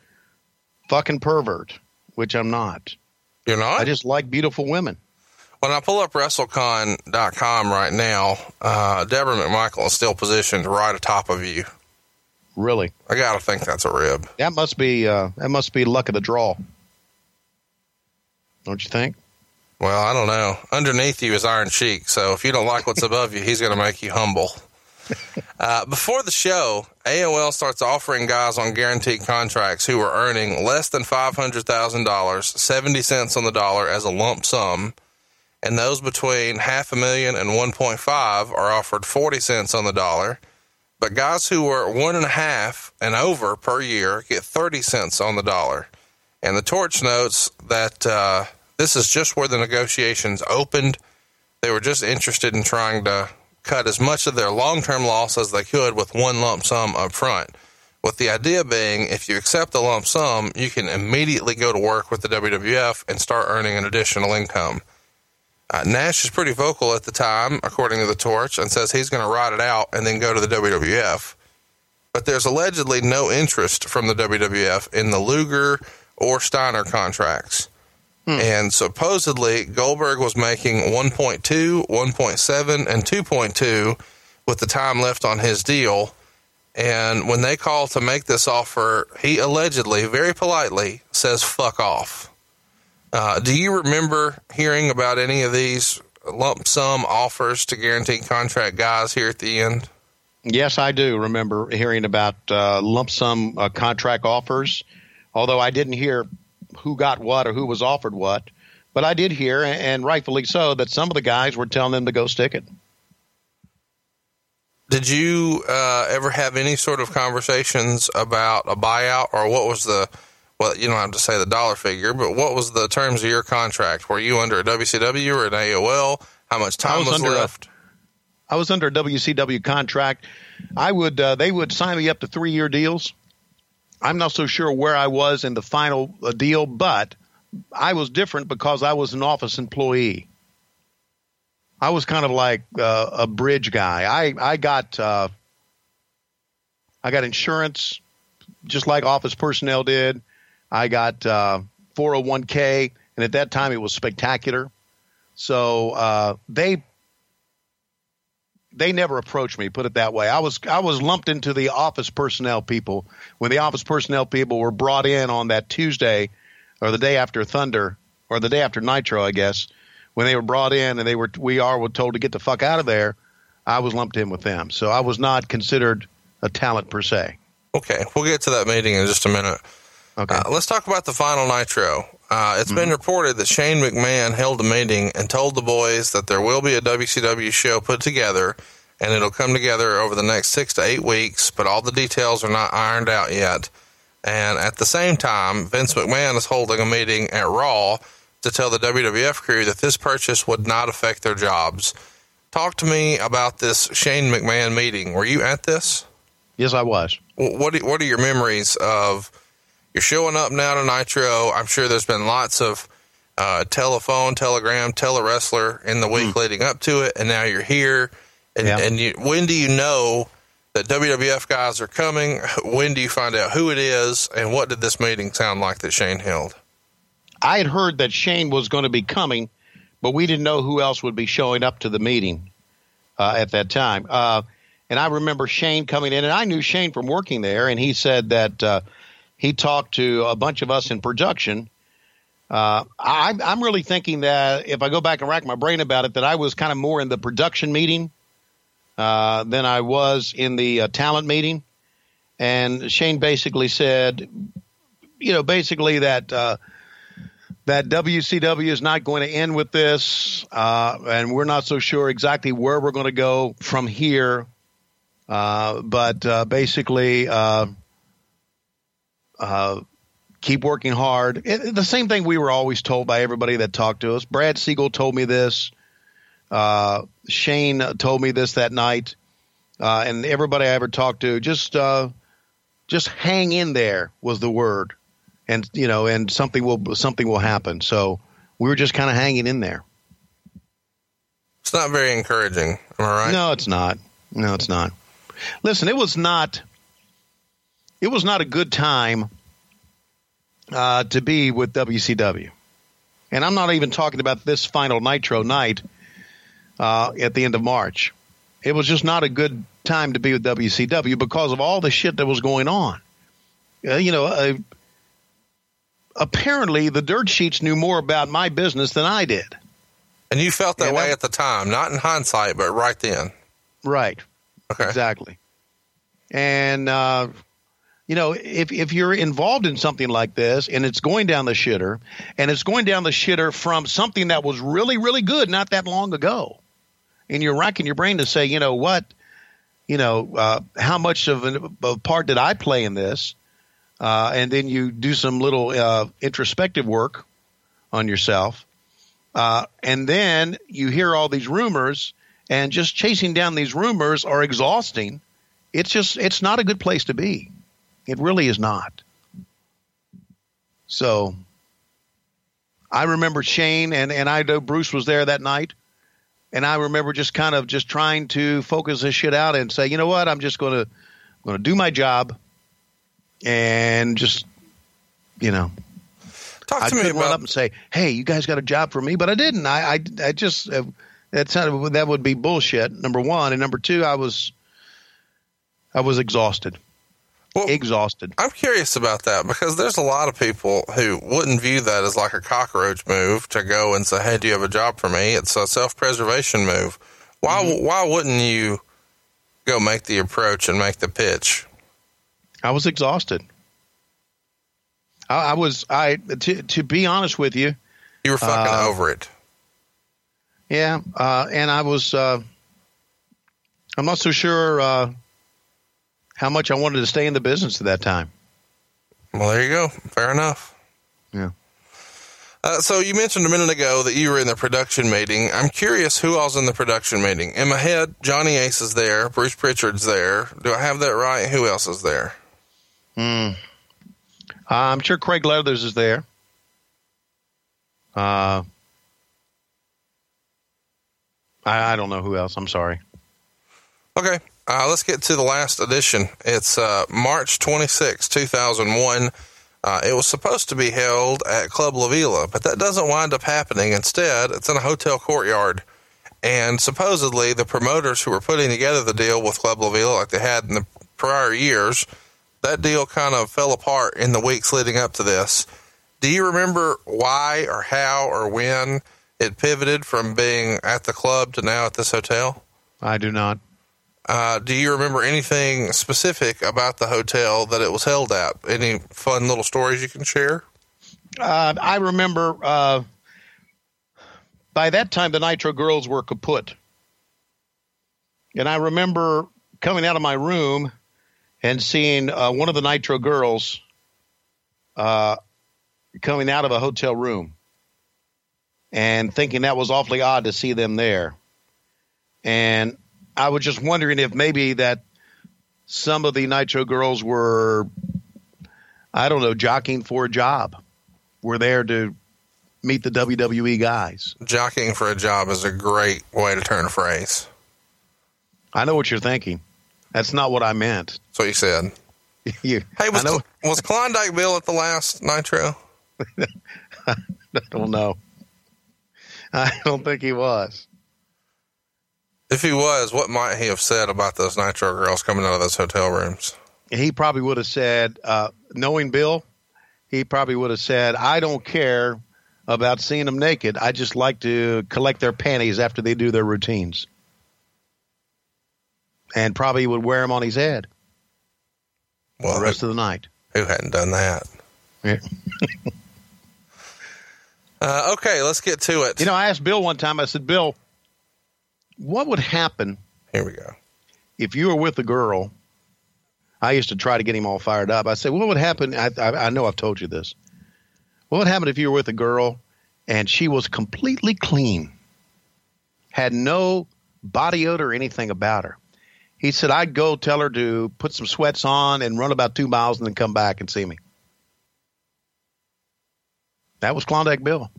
fucking pervert, which I'm not. You're not. I just like beautiful women. when I pull up WrestleCon.com right now, uh, Deborah McMichael is still positioned right atop of you. Really, I gotta think that's a rib. that must be uh, that must be luck of the draw. Don't you think? Well, I don't know. Underneath you is Iron Sheik, so if you don't like what's above you, he's going to make you humble. <laughs> Uh, before the show, AOL starts offering guys on guaranteed contracts who are earning less than $500,000, 70 cents on the dollar as a lump sum, and those between half a million and 1.5 are offered 40 cents on the dollar. But guys who are one and a half and over per year get 30 cents on the dollar. And the Torch notes that uh, this is just where the negotiations opened. They were just interested in trying to cut as much of their long term loss as they could with one lump sum up front. With the idea being, if you accept the lump sum, you can immediately go to work with the WWF and start earning an additional income. Uh, Nash is pretty vocal at the time, according to the Torch, and says he's going to ride it out and then go to the WWF. But there's allegedly no interest from the WWF in the Luger or Steiner contracts. And supposedly Goldberg was making 1.2, 1.7, and 2.2 with the time left on his deal. And when they call to make this offer, he allegedly, very politely, says "fuck off." Uh, do you remember hearing about any of these lump sum offers to guaranteed contract guys here at the end? Yes, I do remember hearing about uh, lump sum uh, contract offers, although I didn't hear who got what or who was offered what. But I did hear, and rightfully so, that some of the guys were telling them to go stick it. Did you uh, ever have any sort of conversations about a buyout, or what was the? Well, you don't have to say the dollar figure, but what was the terms of your contract? Were you under a WCW or an AOL? How much time was was, under left? I was under a WCW contract. I would uh, they would sign me up to three year deals. I'm not so sure where I was in the final uh, deal, but I was different because I was an office employee. I was kind of like uh, a bridge guy. I I got uh, I got insurance, just like office personnel did. I got uh, 401k, and at that time it was spectacular. So uh, they they never approached me. Put it that way. I was I was lumped into the office personnel people when the office personnel people were brought in on that Tuesday or the day after Thunder or the day after Nitro, I guess. When they were brought in and they were we are were told to get the fuck out of there, I was lumped in with them. So I was not considered a talent per se. Okay, we'll get to that meeting in just a minute. Okay. Uh, let's talk about the final Nitro. Uh, it's Mm-hmm. been reported that Shane McMahon held a meeting and told the boys that there will be a WCW show put together and it'll come together over the next six to eight weeks, but all the details are not ironed out yet. And at the same time, Vince McMahon is holding a meeting at Raw to tell the WWF crew that this purchase would not affect their jobs. Talk to me about this Shane McMahon meeting. Were you at this? yes, I was. What what are your memories of you're showing up now to Nitro? I'm sure there's been lots of uh, telephone, telegram, telewrestler in the week leading up to it, and now you're here. And, Yeah. and you, when do you know that WWF guys are coming? When do you find out who it is? And what did this meeting sound like that Shane held? I had heard that Shane was going to be coming, but we didn't know who else would be showing up to the meeting uh, at that time. Uh, and I remember Shane coming in, and I knew Shane from working there, and he said that uh, he talked to a bunch of us in production. Uh, I, I'm really thinking that if I go back and rack my brain about it, that I was kind of more in the production meeting uh, than I was in the uh, talent meeting. And Shane basically said, you know, basically that uh, that WCW is not going to end with this, uh, and we're not so sure exactly where we're going to go from here. Uh, but basically, uh, keep working hard. It, the same thing we were always told by everybody that talked to us. Brad Siegel told me this. Uh, Shane told me this that night, uh, and everybody I ever talked to just uh, just hang in there was the word and you know, and something will something will happen. So we were just kind of hanging in there. It's not very encouraging. Am I right? No, it's not. No, it's not. Listen, it was not. It was not a good time uh, to be with WCW, and I'm not even talking about this final Nitro night uh, at the end of March. It was just not a good time to be with WCW because of all the shit that was going on. Uh, you know, uh, apparently the dirt sheets knew more about my business than I did. And you felt that Yeah, way that- at the time, not in hindsight, but right then. Right. Okay. Exactly. And uh, you know, if if you're involved in something like this and it's going down the shitter, and it's going down the shitter from something that was really really good not that long ago, and you're racking your brain to say, you know what, you know, uh, how much of an, a part did I play in this? Uh, and then you do some little uh, introspective work on yourself, uh, and then you hear all these rumors, and just chasing down these rumors are exhausting. It's just it's not a good place to be. It really is not. So I remember Shane and, and I know Bruce was there that night. And I remember just kind of just trying to focus this shit out and say, you know what, I'm just gonna gonna do my job and just you know Talk I to me couldn't run up and say, "Hey, you guys got a job for me," but I didn't. I, I, I just uh, that sounded that would be bullshit. Number one, and number two, I was, I was exhausted, Well- exhausted. I'm curious about that because there's a lot of people who wouldn't view that as like a cockroach move to go and say, "Hey, do you have a job for me?" It's a self-preservation move. Why? Mm-hmm. Why wouldn't you go make the approach and make the pitch? I was exhausted. I, I was I to to be honest with you, You were fucking Uh, over it. yeah, uh, and I was. Uh, I'm not so sure uh, how much I wanted to stay in the business at that time. Well, there you go. Fair enough. Yeah. Uh, so you mentioned a minute ago that you were in the production meeting. I'm curious who else in the production meeting. In my head, Johnny Ace is there. Bruce Pritchard's there. Do I have that right? Who else is there? Hmm. I'm sure Craig Leathers is there. Uh, I, I don't know who else. I'm sorry. Okay. Uh, let's get to the last edition. It's uh, March 26, 2001. Uh, it was supposed to be held at Club La Vela, but that doesn't wind up happening. Instead, it's in a hotel courtyard. And supposedly, the promoters who were putting together the deal with Club La Vela, like they had in the prior years, that deal kind of fell apart in the weeks leading up to this. Do you remember why or how or when it pivoted from being at the club to now at this hotel? I do not. Uh, do you remember anything specific about the hotel that it was held at? Any fun little stories you can share? Uh, I remember uh, by that time the Nitro girls were kaput. And I remember coming out of my room and seeing uh, one of the Nitro girls uh, coming out of a hotel room and thinking that was awfully odd to see them there. And I was just wondering if maybe that some of the Nitro girls were, I don't know, jockeying for a job. Were there to meet the WWE guys. Jockeying for a job is a great way to turn a phrase. I know what you're thinking. That's not what I meant. That's what you said. <laughs> you, Hey, was, was Klondike Bill at the last Nitro? <laughs> I don't know. I don't think he was. If he was, what might he have said about those Nitro girls coming out of those hotel rooms? he probably would have said, uh, knowing Bill, he probably would have said, I don't care about seeing them naked. I just like to collect their panties after they do their routines. And probably would wear them on his head Well, the rest of the night. who hadn't done that? Yeah. <laughs> Uh, okay, let's get to it. You know, I asked Bill one time, I said, Bill, what would happen Here we go. if you were with a girl? I used to try to get him all fired up. I said, what would happen? I, I, I know I've told you this. What would happen if you were with a girl and she was completely clean, had no body odor or anything about her? He said, I'd go tell her to put some sweats on and run about two miles and then come back and see me. That was Klondike Bill.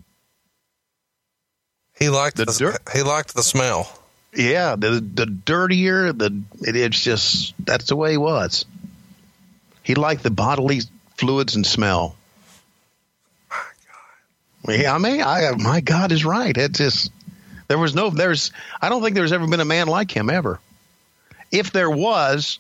He liked The the, dirt- he liked the smell. Yeah, the the dirtier the it, it's just that's the way he was. He liked the bodily fluids and smell. My God. Yeah, I mean, I my God is right. It just there was no there's I don't think there's ever been a man like him ever. If there was,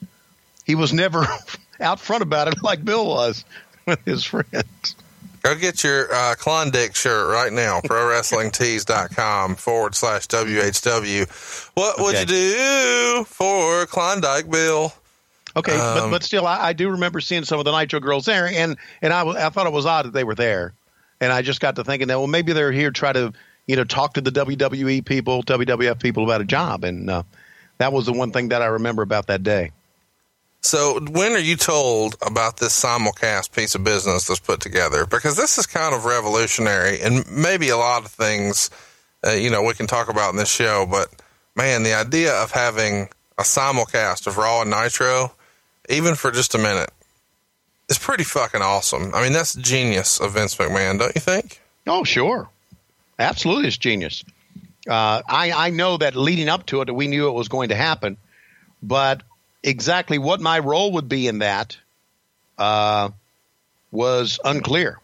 he was never <laughs> out front about it like Bill was with his friends. Go get your uh, Klondike shirt right now, prowrestlingtees.com <laughs> forward slash WHW. What would Okay. you do for Klondike Bill? Okay, but Um, but still, I, I do remember seeing some of the Nitro girls there, and and I, I thought it was odd that they were there, and I just got to thinking that well maybe they're here to try to you know talk to the WWE people, WWF people about a job, and uh, that was the one thing that I remember about that day. So, when are you told about this simulcast piece of business that's put together? Because this is kind of revolutionary, and maybe a lot of things, uh, you know, we can talk about in this show. But man, the idea of having a simulcast of Raw and Nitro, even for just a minute, is pretty fucking awesome. I mean, that's genius of Vince McMahon, don't you think? Oh sure, absolutely, it's genius. Uh, I I know that leading up to it, we knew it was going to happen, but exactly what my role would be in that uh, was unclear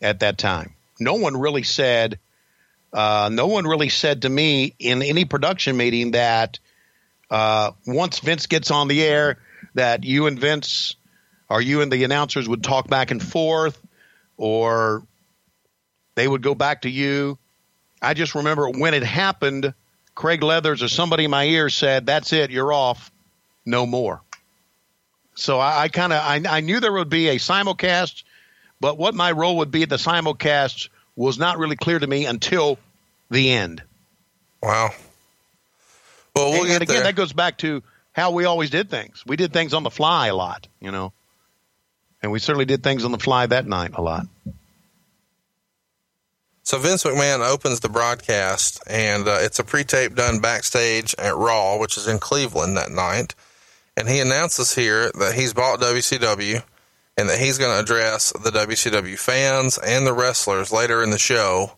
at that time. No one really said. Uh, no one really said to me in any production meeting that uh, once Vince gets on the air, that you and Vince or you and the announcers would talk back and forth, or they would go back to you. I just remember when it happened, Craig Leathers or somebody in my ear said, "That's it, you're off, no more." So I, I kind of I, I knew there would be a simulcast, but what my role would be at the simulcast was not really clear to me until the end. Wow. Well, we'll and, get and again, there. that goes back to how we always did things. We did things on the fly a lot, you know, and we certainly did things on the fly that night a lot. So Vince McMahon opens the broadcast, and uh, it's a pre-tape done backstage at Raw, which is in Cleveland that night. And he announces here that he's bought WCW and that he's going to address the WCW fans and the wrestlers later in the show,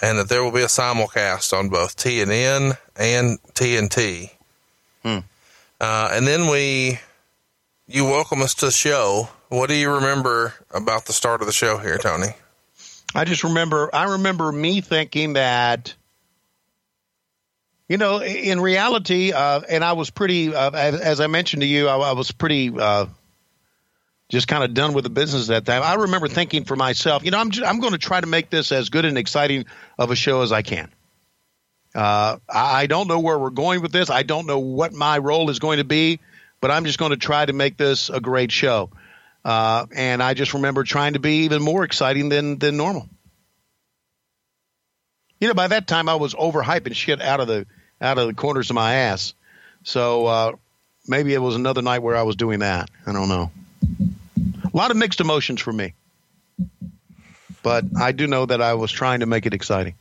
and that there will be a simulcast on both TNN and TNT. Hmm. Uh, and then we, you welcome us to the show. What do you remember about the start of the show here, Tony? I just remember, I remember me thinking that, you know, in reality, uh, and I was pretty, uh, as, as, I mentioned to you, I, I was pretty uh, just kind of done with the business at that time. I remember thinking for myself, you know, I'm just, I'm going to try to make this as good and exciting of a show as I can. Uh, I don't know where we're going with this. I don't know what my role is going to be, but I'm just going to try to make this a great show. Uh, and I just remember trying to be even more exciting than than normal. You know, by that time I was overhyping shit out of the out of the corners of my ass. So uh, maybe it was another night where I was doing that. I don't know. A lot of mixed emotions for me, but I do know that I was trying to make it exciting.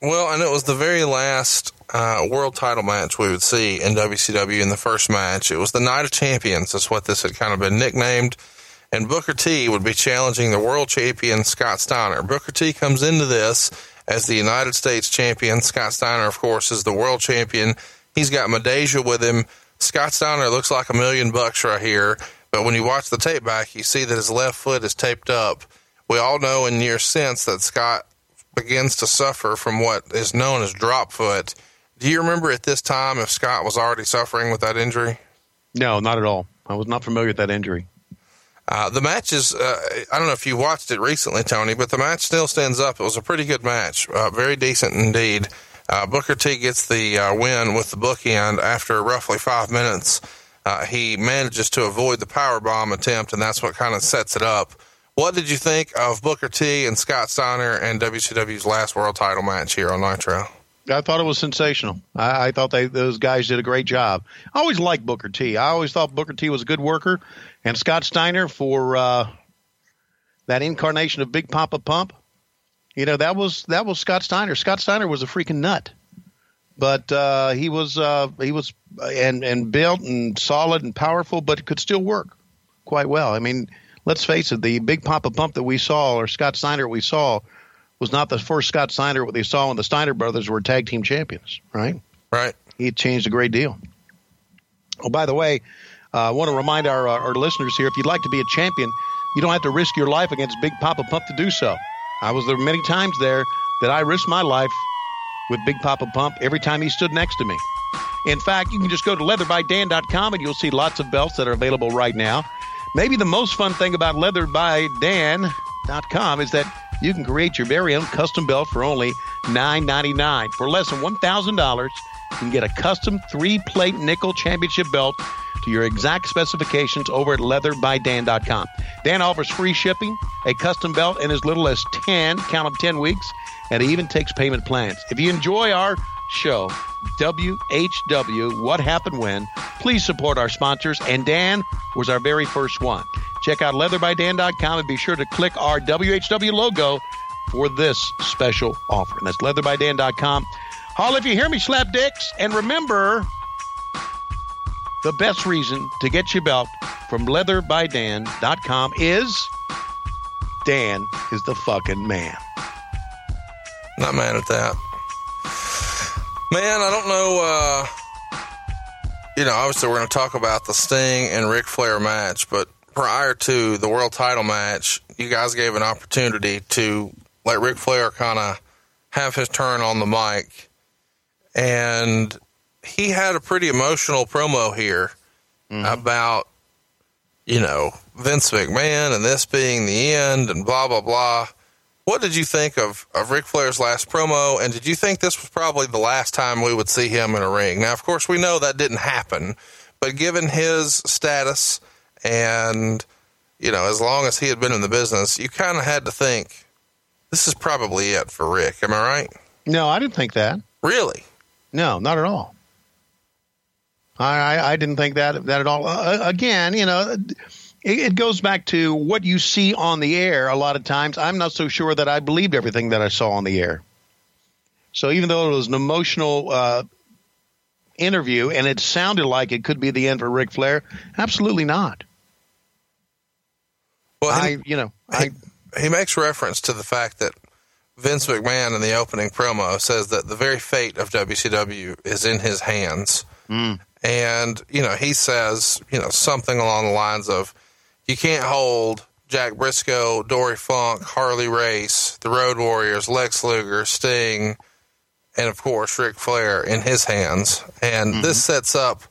Well, and it was the very last uh, world title match we would see in WCW in the first match. It was the Night of Champions. That's what this had kind of been nicknamed. And Booker T would be challenging the world champion Scott Steiner. Booker T comes into this as the United States champion. Scott Steiner, of course, is the world champion. He's got Midajah with him. Scott Steiner looks like a million bucks right here. But when you watch the tape back, you see that his left foot is taped up. We all know in years since that Scott begins to suffer from what is known as drop foot. Do you remember at this time if Scott was already suffering with that injury? No, not at all. I was not familiar with that injury. Uh, the match is, uh, I don't know if you watched it recently, Tony, but the match still stands up. It was a pretty good match, uh, very decent indeed. Uh, Booker T gets the uh, win with the bookend after roughly five minutes. He manages to avoid the power bomb attempt, and that's what kind of sets it up. What did you think of Booker T and Scott Steiner and WCW's last world title match here on Nitro? I thought it was sensational. I, I thought they those guys did a great job. I always liked Booker T. I always thought Booker T was a good worker, and Scott Steiner for uh, that incarnation of Big Papa Pump. You know that was that was Scott Steiner. Scott Steiner was a freaking nut, but uh, he was uh, he was and and built and solid and powerful, but could still work quite well. I mean, let's face it, the big Papa Pump that we saw, or Scott Steiner we saw, was not the first Scott Steiner what they saw when the Steiner brothers were tag team champions, right? Right. He changed a great deal. Oh, by the way, uh, I want to remind our, uh, our listeners here if you'd like to be a champion, you don't have to risk your life against Big Papa Pump to do so. I was there many times there that I risked my life with Big Papa Pump every time he stood next to me. In fact, you can just go to leatherbydan.com and you'll see lots of belts that are available right now. Maybe the most fun thing about leatherbydan.com is that you can create your very own custom belt for only $9.99. For less than $1,000, you can get a custom three plate nickel championship belt to your exact specifications over at leatherbydan.com. Dan offers free shipping, a custom belt in as little as 10, count them 10 weeks, and he even takes payment plans. If you enjoy our show, WHW, What Happened When. Please support our sponsors, and Dan was our very first one. Check out leatherbydan.com and be sure to click our WHW logo for this special offer. And that's leatherbydan.com. Hall, if you hear me, slap dicks. And remember, the best reason to get your belt from leatherbydan.com is Dan is the fucking man. Not mad at that. Man, I don't know. Uh, you know, obviously, we're going to talk about the Sting and Ric Flair match, but prior to the world title match, you guys gave an opportunity to let Ric Flair kind of have his turn on the mic. And he had a pretty emotional promo here mm-hmm. about, you know, Vince McMahon and this being the end and blah, blah, blah. What did you think of, of Ric Flair's last promo? And did you think this was probably the last time we would see him in a ring? Now, of course, we know that didn't happen, but given his status and, you know, as long as he had been in the business, you kind of had to think this is probably it for Ric. Am I right? No, I didn't think that. Really? No, not at all. I, I, I didn't think that that at all. Uh, again, you know, it, it goes back to what you see on the air. A lot of times, I'm not so sure that I believed everything that I saw on the air. So even though it was an emotional uh, interview and it sounded like it could be the end for Ric Flair, absolutely not. Well, I, he, you know, he, he makes reference to the fact that Vince McMahon in the opening promo says that the very fate of WCW is in his hands. Mm. And, you know, he says, you know, something along the lines of, you can't hold Jack Brisco, Dory Funk, Harley Race, the Road Warriors, Lex Luger, Sting, and of course Ric Flair in his hands. And Mm-hmm. this sets up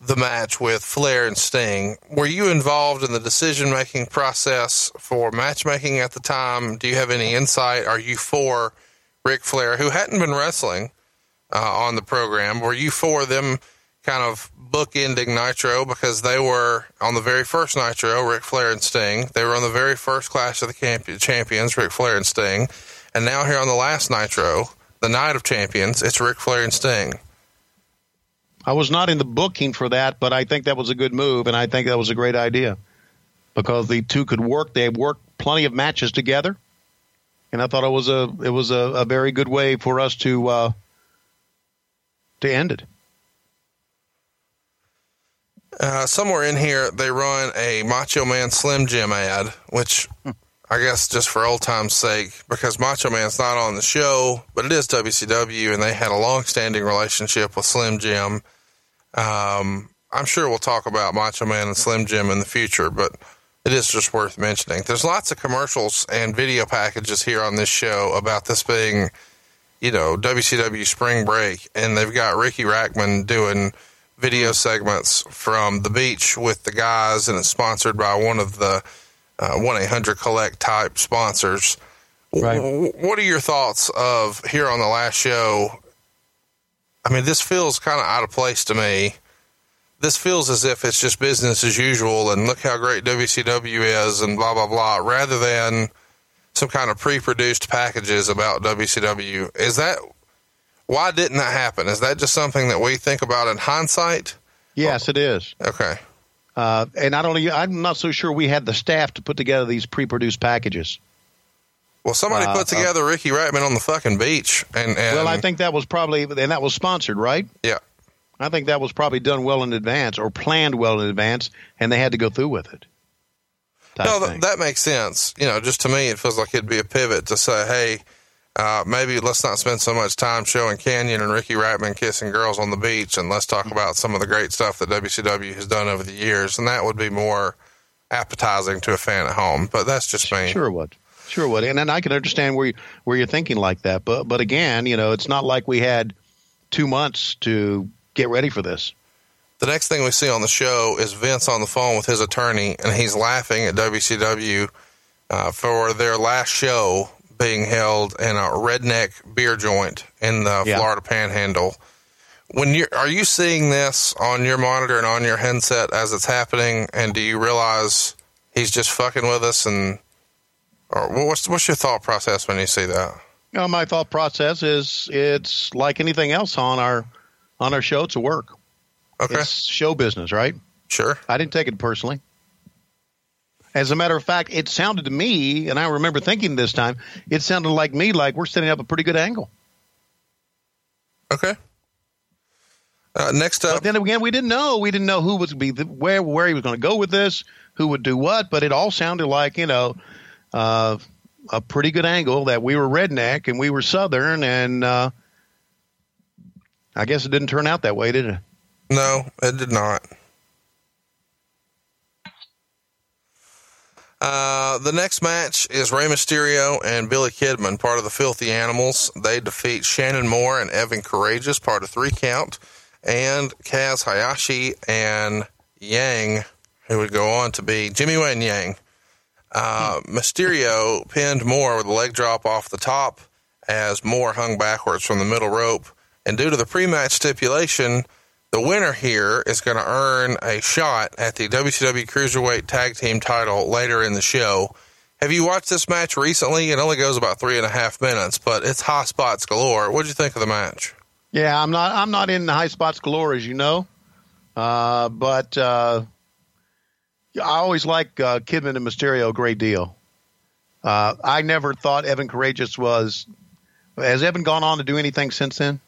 the match with Flair and Sting. Were you involved in the decision making process for matchmaking at the time? Do you have any insight? Are you for Ric Flair, who hadn't been wrestling uh, on the program? Were you for them kind of bookending Nitro because they were on the very first Nitro, Ric Flair and Sting. They were on the very first Clash of the Camp- Champions, Ric Flair and Sting. And now here on the last Nitro, the Night of Champions, it's Ric Flair and Sting. I was not in the booking for that, but I think that was a good move, and I think that was a great idea because the two could work. They worked plenty of matches together, and I thought it was a it was a, a very good way for us to uh, to end it. Uh, somewhere in here, they run a Macho Man Slim Jim ad, which I guess just for old time's sake, because Macho Man's not on the show, but it is WCW, and they had a long-standing relationship with Slim Jim. Um, I'm sure we'll talk about Macho Man and Slim Jim in the future, but it is just worth mentioning. There's lots of commercials and video packages here on this show about this being, you know, WCW Spring Break, and they've got Riki Rachtman doing video segments from the beach with the guys, and it's sponsored by one of the uh, one eight hundred collect type sponsors. Right. What are your thoughts of here on the last show? I mean, this feels kind of out of place to me. This feels as if it's just business as usual, and look how great WCW is, and blah blah blah, rather than some kind of pre-produced packages about WCW. Is that why didn't that happen? Is that just something that we think about in hindsight? Yes, it is. Okay. Uh, and not only I'm not so sure we had the staff to put together these pre-produced packages. Well, somebody Uh, put together Riki Rachtman on the fucking beach, and, and well, I think that was probably and that was sponsored, right? yeah, I think that was probably done well in advance or planned well in advance, and they had to go through with it. no, th- that makes sense. You know, just to me, it feels like it'd be a pivot to say, hey, uh, maybe let's not spend so much time showing Kanyon and Riki Rachtman kissing girls on the beach, and let's talk about some of the great stuff that WCW has done over the years, and that would be more appetizing to a fan at home. But that's just me. Sure would. Sure would. And then I can understand where you, where you're thinking like that. But but again, you know, it's not like we had two months to get ready for this. The next thing we see on the show is Vince on the phone with his attorney, and he's laughing at WCW uh, for their last show being held in a redneck beer joint in the Yeah. Florida Panhandle. When you are you seeing this on your monitor and on your headset as it's happening, and do you realize he's just fucking with us? And or what's what's your thought process when you see that? You know, my thought process is it's like anything else on our on our show. It's a work. Okay, It's show business, right? sure. I didn't take it personally. As a matter of fact, it sounded to me, and I remember thinking this time, it sounded like me like we're setting up a pretty good angle. Okay. Uh, next up, But then again, we didn't know. We didn't know who was be the, where where he was going to go with this, who would do what. But it all sounded like you know uh, a pretty good angle that we were redneck and we were southern, and uh, I guess it didn't turn out that way, did it? No, it did not. Uh, the next match is Rey Mysterio and Billy Kidman, part of the Filthy Animals. They defeat Shannon Moore and Evan Karagias, part of Three Count, and Kaz Hayashi and Yang, who would go on to be Jimmy Wang Yang. Uh, Mysterio pinned Moore with a leg drop off the top as Moore hung backwards from the middle rope. And due to the pre-match stipulation, the winner here is going to earn a shot at the WCW Cruiserweight Tag Team title later in the show. Have you watched this match recently? It only goes about three and a half minutes, but it's hot spots galore. What'd you think of the match? Yeah, I'm not. I'm not in the high spots galore, as you know. Uh, but uh, I always like uh, Kidman and Mysterio a great deal. Uh, I never thought Evan Karagias was. Has Evan gone on to do anything since then?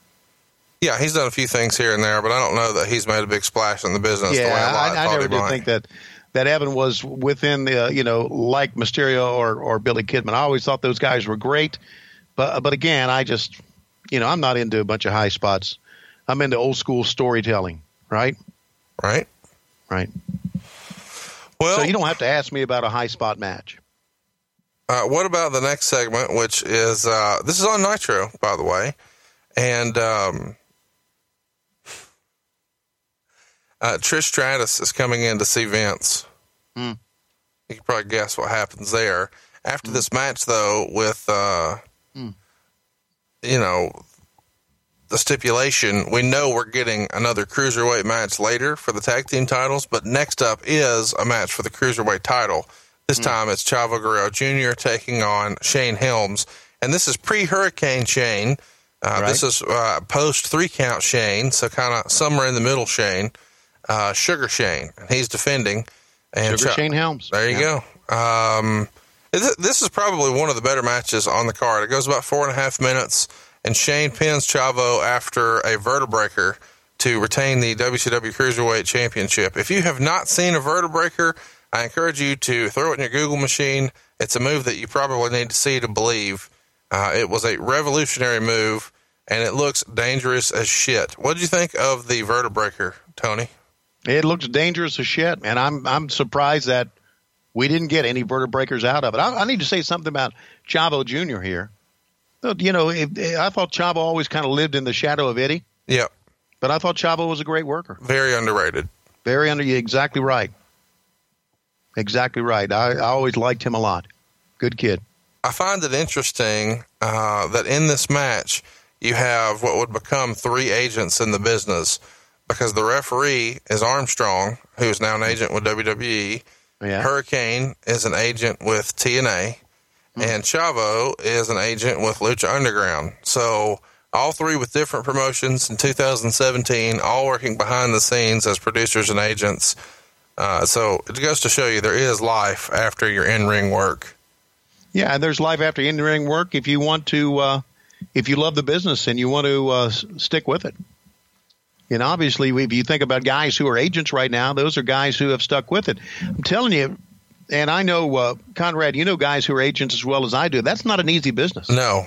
Yeah, he's done a few things here and there, but I don't know that he's made a big splash in the business. Yeah, the way a I, I never did might. think that that Evan was within the you know like Mysterio or or Billy Kidman. I always thought those guys were great, but but again, I just you know I'm not into a bunch of high spots. I'm into old school storytelling, right? right? Right. Well, So you don't have to ask me about a high spot match. Uh, what about the next segment, which is uh, this is on Nitro, by the way, and um, uh, Trish Stratus is coming in to see Vince. Hmm. You can probably guess what happens there. After this match, though, with uh, Hmm. you know the stipulation, we know we're getting another cruiserweight match later for the tag team titles, but next up is a match for the cruiserweight title. This time it's Chavo Guerrero Jr. taking on Shane Helms, and this is pre-Hurricane Shane. Uh, Right. This is uh, post three count Shane, so kind of somewhere in the middle Shane, uh, Sugar Shane, and he's defending. And Sugar Shane Helms. there you Yeah. go. Um, this this is probably one of the better matches on the card. It goes about four and a half minutes, and Shane pins Chavo after a vertebreaker to retain the WCW Cruiserweight Championship. If you have not seen a vertebreaker, I encourage you to throw it in your Google machine. It's a move that you probably need to see to believe. Uh, it was a revolutionary move, and it looks dangerous as shit. What did you think of the vertebreaker, Tony? It looks dangerous as shit, and I'm I'm surprised that we didn't get any vertebreakers out of it. I, I need to say something about Chavo Jr. here. You know, if, I thought Chavo always kind of lived in the shadow of Eddie, Yeah, but I thought Chavo was a great worker. very underrated. Very under you, exactly right. Exactly right. I, I always liked him a lot. Good kid. I find it interesting uh, that in this match you have what would become three agents in the business because the referee is Armstrong, who is now an agent with WWE. Yeah. Hurricane is an agent with TNA, and Chavo is an agent with Lucha Underground. So all three with different promotions in 2017, all working behind the scenes as producers and agents. Uh, so it goes to show you there is life after your in ring work. Yeah, there's life after in ring work if you want to, uh, if you love the business and you want to uh, stick with it. And obviously, if you think about guys who are agents right now, those are guys who have stuck with it. I'm telling you, and I know, uh, Conrad, you know guys who are agents as well as I do. That's not an easy business. No,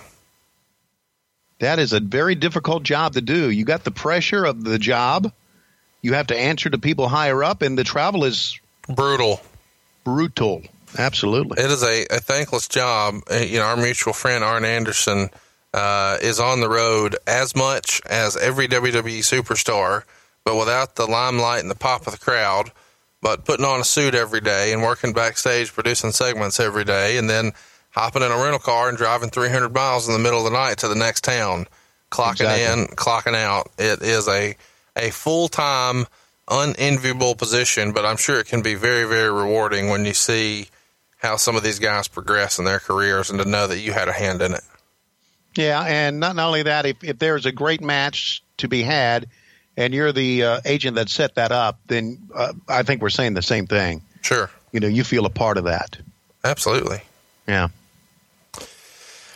That is a very difficult job to do. You got the pressure of the job. You have to answer to people higher up, and the travel is brutal. brutal. Absolutely. It is a, a thankless job. Uh, You know, our mutual friend Arn Anderson uh, is on the road as much as every WWE superstar, but without the limelight and the pop of the crowd. But putting on a suit every day and working backstage, producing segments every day, and then hopping in a rental car and driving 300 miles in the middle of the night to the next town, clocking Exactly. in, clocking out. It is a a full time, unenviable position, but I'm sure it can be very, very rewarding when you see how some of these guys progress in their careers and to know that you had a hand in it. Yeah, and not, not only that, if, if there's a great match to be had and you're the uh, agent that set that up, then uh, I think we're saying the same thing. Sure. You know, you feel a part of that. Absolutely. Yeah.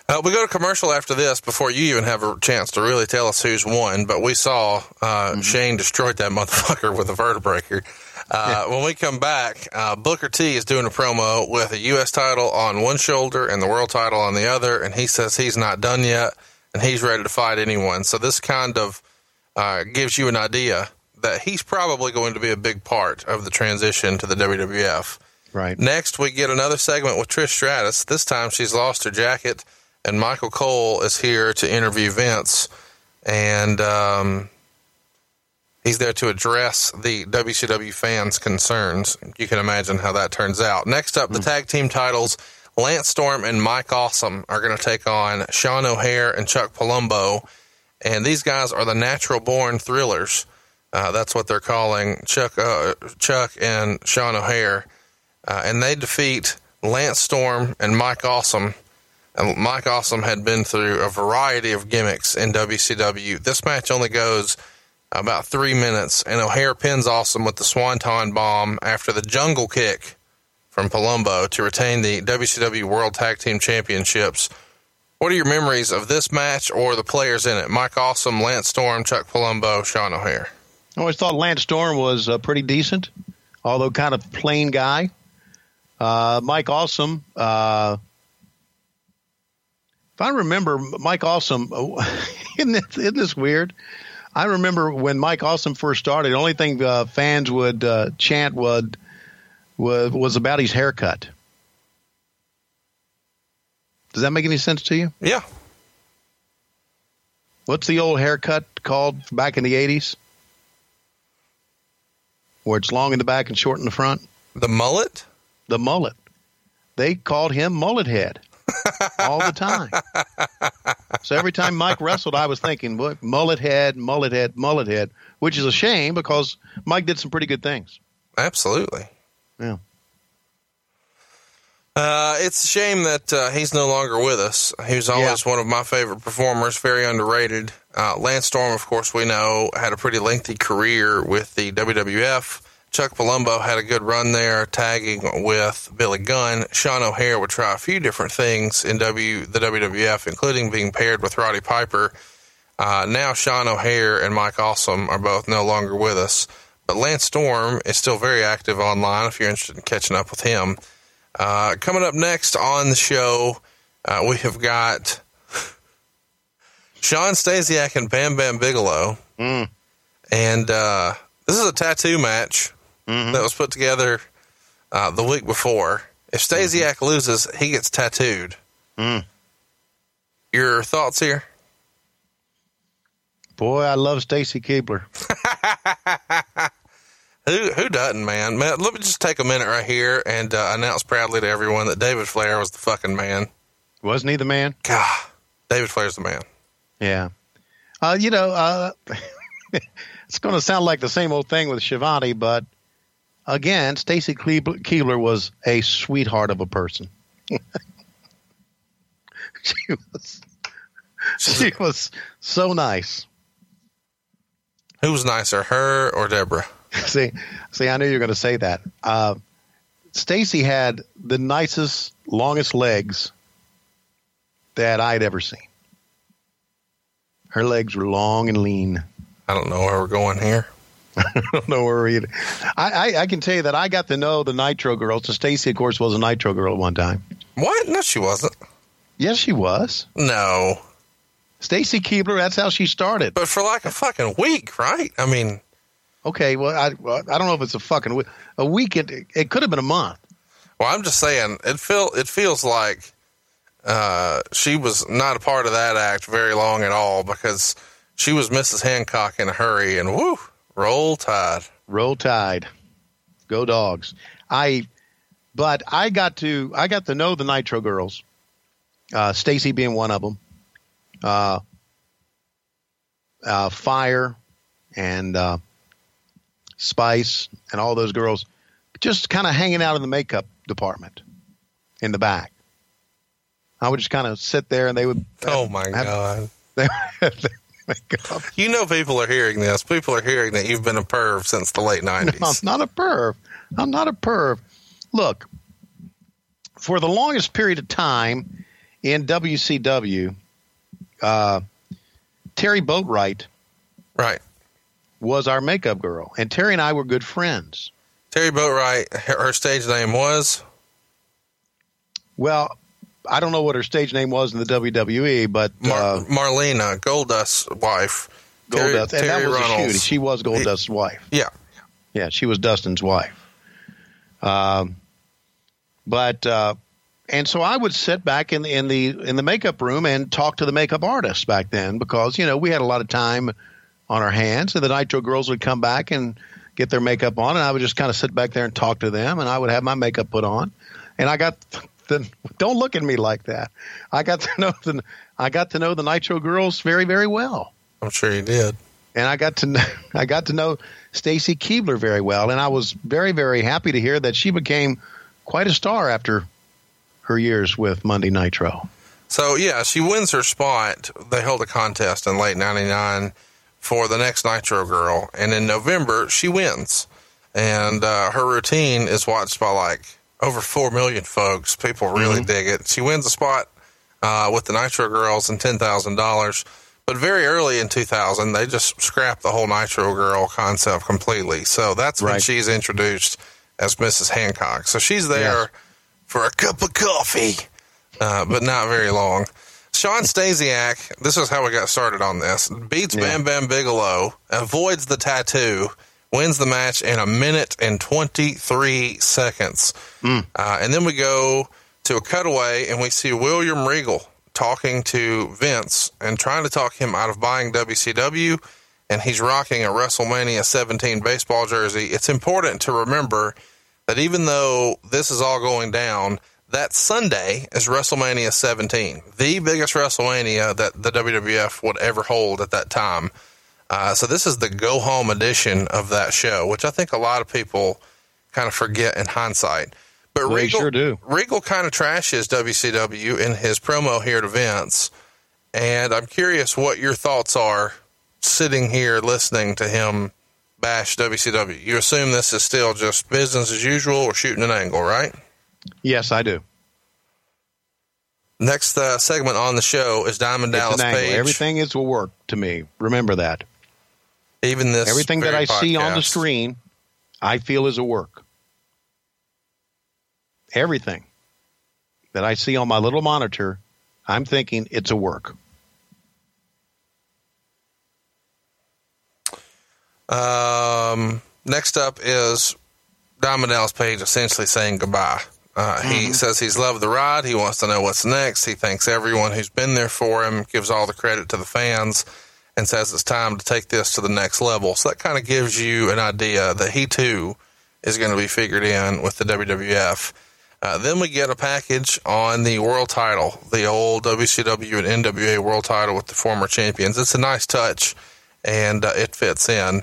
Uh, we go to commercial after this before you even have a chance to really tell us who's won. But we saw uh, Shane destroyed that motherfucker with a vertebreaker. Uh, When we come back, uh, Booker T is doing a promo with a U.S. title on one shoulder and the world title on the other, and he says he's not done yet and he's ready to fight anyone. So this kind of uh, gives you an idea that he's probably going to be a big part of the transition to the WWF. Right. Next, we get another segment with Trish Stratus. This time she's lost her jacket, and Michael Cole is here to interview Vince. And um, he's there to address the WCW fans' concerns. You can imagine how that turns out. Next up, the tag team titles Lance Storm and Mike Awesome are going to take on Sean O'Haire and Chuck Palumbo. And these guys are the natural born thrillers. Uh, that's what they're calling Chuck, uh, Chuck and Sean O'Haire uh, and they defeat Lance Storm and Mike Awesome. And Mike Awesome had been through a variety of gimmicks in WCW. This match only goes about three minutes, and O'Haire pins Awesome with the Swanton bomb after the jungle kick from Palumbo to retain the WCW World Tag Team Championships. What are your memories of this match or the players in it? Mike Awesome, Lance Storm, Chuck Palumbo, Sean O'Haire. I always thought Lance Storm was uh, pretty decent, although kind of plain guy. Uh, Mike Awesome. Uh, if I remember, Mike Awesome, <laughs> isn't this, isn't this weird? I remember when Mike Awesome first started, the only thing uh, fans would uh, chant would, was, was about his haircut. Does that make any sense to you? Yeah. What's the old haircut called back in the 80s? Where it's long in the back and short in the front? The mullet? The mullet. They called him Mullet Head all the time. so every time Mike wrestled, I was thinking, what, mullet head, mullet head, mullet head, which is a shame because Mike did some pretty good things. Absolutely. Yeah. Uh, it's a shame that uh, he's no longer with us. He was always Yeah. one of my favorite performers, very underrated. Uh, Lance Storm, of course, we know, had a pretty lengthy career with the WWF. Chuck Palumbo had a good run there, tagging with Billy Gunn. Sean O'Haire would try a few different things in W the WWF, including being paired with Roddy Piper. Uh, now Sean O'Haire and Mike Awesome are both no longer with us, but Lance Storm is still very active online. If you're interested in catching up with him, uh, coming up next on the show, uh, we have got Shawn Stasiak and Bam Bam Bigelow. Mm. And uh, this is a tattoo match that was put together uh, the week before. If Stasiak loses, he gets tattooed. Mm. Your thoughts here? Boy, I love Stacy Keibler. <laughs> Who who doesn't, man? man? Let me just take a minute right here and uh, announce proudly to everyone that David Flair was the fucking man. Wasn't he the man? God, David Flair's the man. Yeah. Uh, you know, uh, <laughs> it's going to sound like the same old thing with Schiavone, but again, Stacy Keibler, was a sweetheart of a person. <laughs> she was, she was so nice. Who was nicer, her or Deborah? <laughs> see, see, I knew you were going to say that. Uh, Stacy had the nicest, longest legs that I'd ever seen. Her legs were long and lean. I don't know where we're going here. I don't know where we. I, I I can tell you that I got to know the Nitro girls. So Stacy, of course, was a Nitro girl at one time. What? No, she wasn't. Yes, she was. No, Stacy Keibler. That's how she started. but for like a fucking week, right? I mean, Okay, well, I well, I don't know if it's a fucking week. A week. It, it could have been a month. well, I'm just saying it feel it feels like uh, she was not a part of that act very long at all because she was Mrs. Hancock in a hurry and whoo, roll tide. Roll Tide, go dogs. I, but I got to I got to know the Nitro girls. Uh, Stacy being one of them. Uh, uh, Fire and uh, Spice and all those girls, just kind of hanging out in the makeup department in the back. I would just kind of sit there and they would. Oh my have- god! <laughs> They have. You know, people are hearing this. People are hearing that you've been a perv since the late No, I'm not a perv. I'm not a perv. Look, for the longest period of time in WCW, uh, Terry Boatright right? was our makeup girl, and Terry and I were good friends. Terry Boatright. Her stage name was Well, I don't know what her stage name was in the WWE, but Mar- uh, Marlena Goldust's wife. Terry- Goldust, and that Terry was a Runnels. shoot. She was Goldust's wife. Yeah. Yeah, she was Dustin's wife. Um, but uh, and so I would sit back in the in the in the makeup room and talk to the makeup artists back then because you know we had a lot of time on our hands, and the Nitro girls would come back and get their makeup on, and I would just kind of sit back there and talk to them, and I would have my makeup put on, and I got the don't look at me like that. I got to know the I got to know the Nitro girls very very well I'm sure you did. and I got to know, <laughs> I got to know Stacy Keibler very well, and I was very very happy to hear that she became quite a star after her years with Monday Nitro. So yeah, she wins her spot. They held a contest in late '99 for the next Nitro Girl. And in November, she wins. And uh, her routine is watched by like over 4 million folks. People really mm-hmm. dig it. She wins a spot uh, with the Nitro Girls and $10,000. But very early in 2000, they just scrapped the whole Nitro Girl concept completely. So that's right. when she's introduced as Mrs. Hancock. So she's there yes. for a cup of coffee, uh, but not very long. Shawn Stasiak, this is how we got started on this, beats yeah. Bam Bam Bigelow, avoids the tattoo, wins the match in a minute and 23 seconds. Mm. Uh, and then we go to a cutaway and we see William Regal talking to Vince and trying to talk him out of buying WCW. And he's rocking a WrestleMania 17 baseball jersey. It's important to remember that even though this is all going down, that Sunday is WrestleMania 17, the biggest WrestleMania that the WWF would ever hold at that time. Uh, so this is the go home edition of that show, which I think a lot of people kind of forget in hindsight. But they Regal, sure do. Regal kind of trashes WCW in his promo here at events, and I'm curious what your thoughts are sitting here listening to him bash WCW. You assume this is still just business as usual or shooting an angle, right? Yes, I do. Next uh, segment on the show is Diamond it's Dallas Page. Everything is will work to me. Remember that. Even this, everything that I podcast. see on the screen, I feel is a work. Everything that I see on my little monitor, I'm thinking it's a work. Um, next up is Dallas Page essentially saying goodbye. Uh, mm-hmm. He says he's loved the ride. He wants to know what's next. He thanks everyone who's been there for him, gives all the credit to the fans, and says it's time to take this to the next level. So that kind of gives you an idea that he too is going to be figured in with the WWF. Uh, then we get a package on the world title, the old WCW and NWA world title with the former champions. It's a nice touch, and uh, it fits in.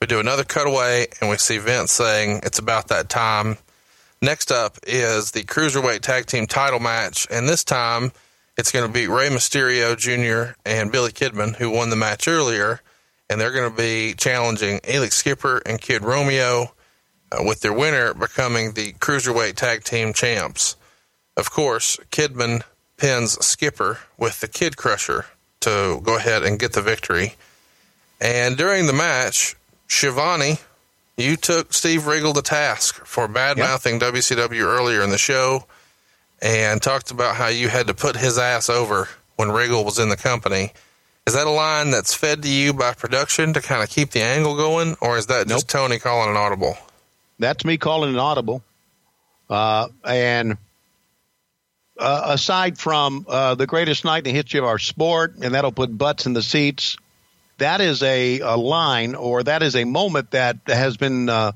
We do another cutaway, and we see Vince saying it's about that time. Next up is the Cruiserweight Tag Team title match, and this time it's going to be Rey Mysterio Jr. and Billy Kidman, who won the match earlier, and they're going to be challenging Elix Skipper and Kid Romeo, uh, with their winner becoming the Cruiserweight Tag Team champs. Of course, Kidman pins Skipper with the Kid Crusher to go ahead and get the victory. And during the match, Schiavone you took Steve Regal to task for bad mouthing yep. WCW earlier in the show and talked about how you had to put his ass over when Regal was in the company. Is that a line that's fed to you by production to kind of keep the angle going, or is that just. Tony calling an audible? That's me calling an audible. Uh, and uh, aside from uh, the greatest night in the history of our sport, and that'll put butts in the seats that is a, a line or that is a moment that has been uh,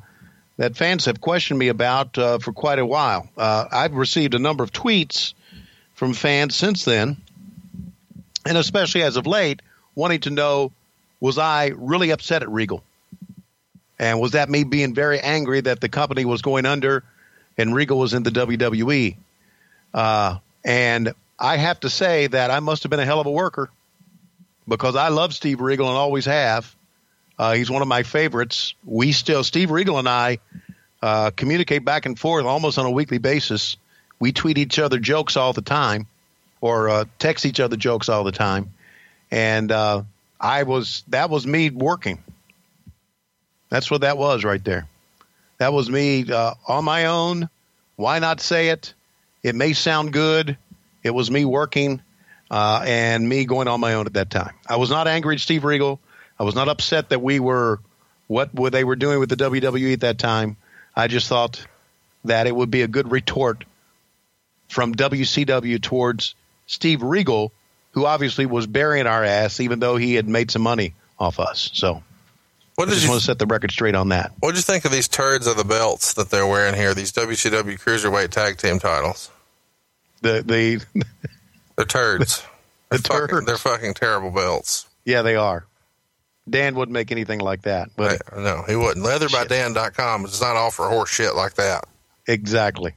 that fans have questioned me about uh, for quite a while. Uh, I've received a number of tweets from fans since then, and especially as of late, wanting to know was I really upset at Regal? And was that me being very angry that the company was going under and Regal was in the WWE? Uh, and I have to say that I must have been a hell of a worker because I love Steve Regal and always have. Uh, he's one of my favorites. We still, Steve Regal and I, uh, communicate back and forth almost on a weekly basis. We tweet each other jokes all the time, or uh, text each other jokes all the time. And uh, I was that was me working. That's what that was right there. That was me uh, on my own. Why not say it? It may sound good. It was me working uh, and me going on my own at that time. I was not angry at Steve Regal. I was not upset that we were what they were doing with the WWE at that time. I just thought that it would be a good retort from WCW towards Steve Regal, who obviously was burying our ass, even though he had made some money off us. So. What did I just you, want to set the record straight on that. What did you think of these turds of the belts that they're wearing here? These WCW Cruiserweight Tag Team titles. The the <laughs> They're turds. the they're, turds. Fucking, they're fucking terrible belts. Yeah, they are. Dan wouldn't make anything like that. But no, he wouldn't. Leatherbydan.com does not offer horse shit like that. Exactly.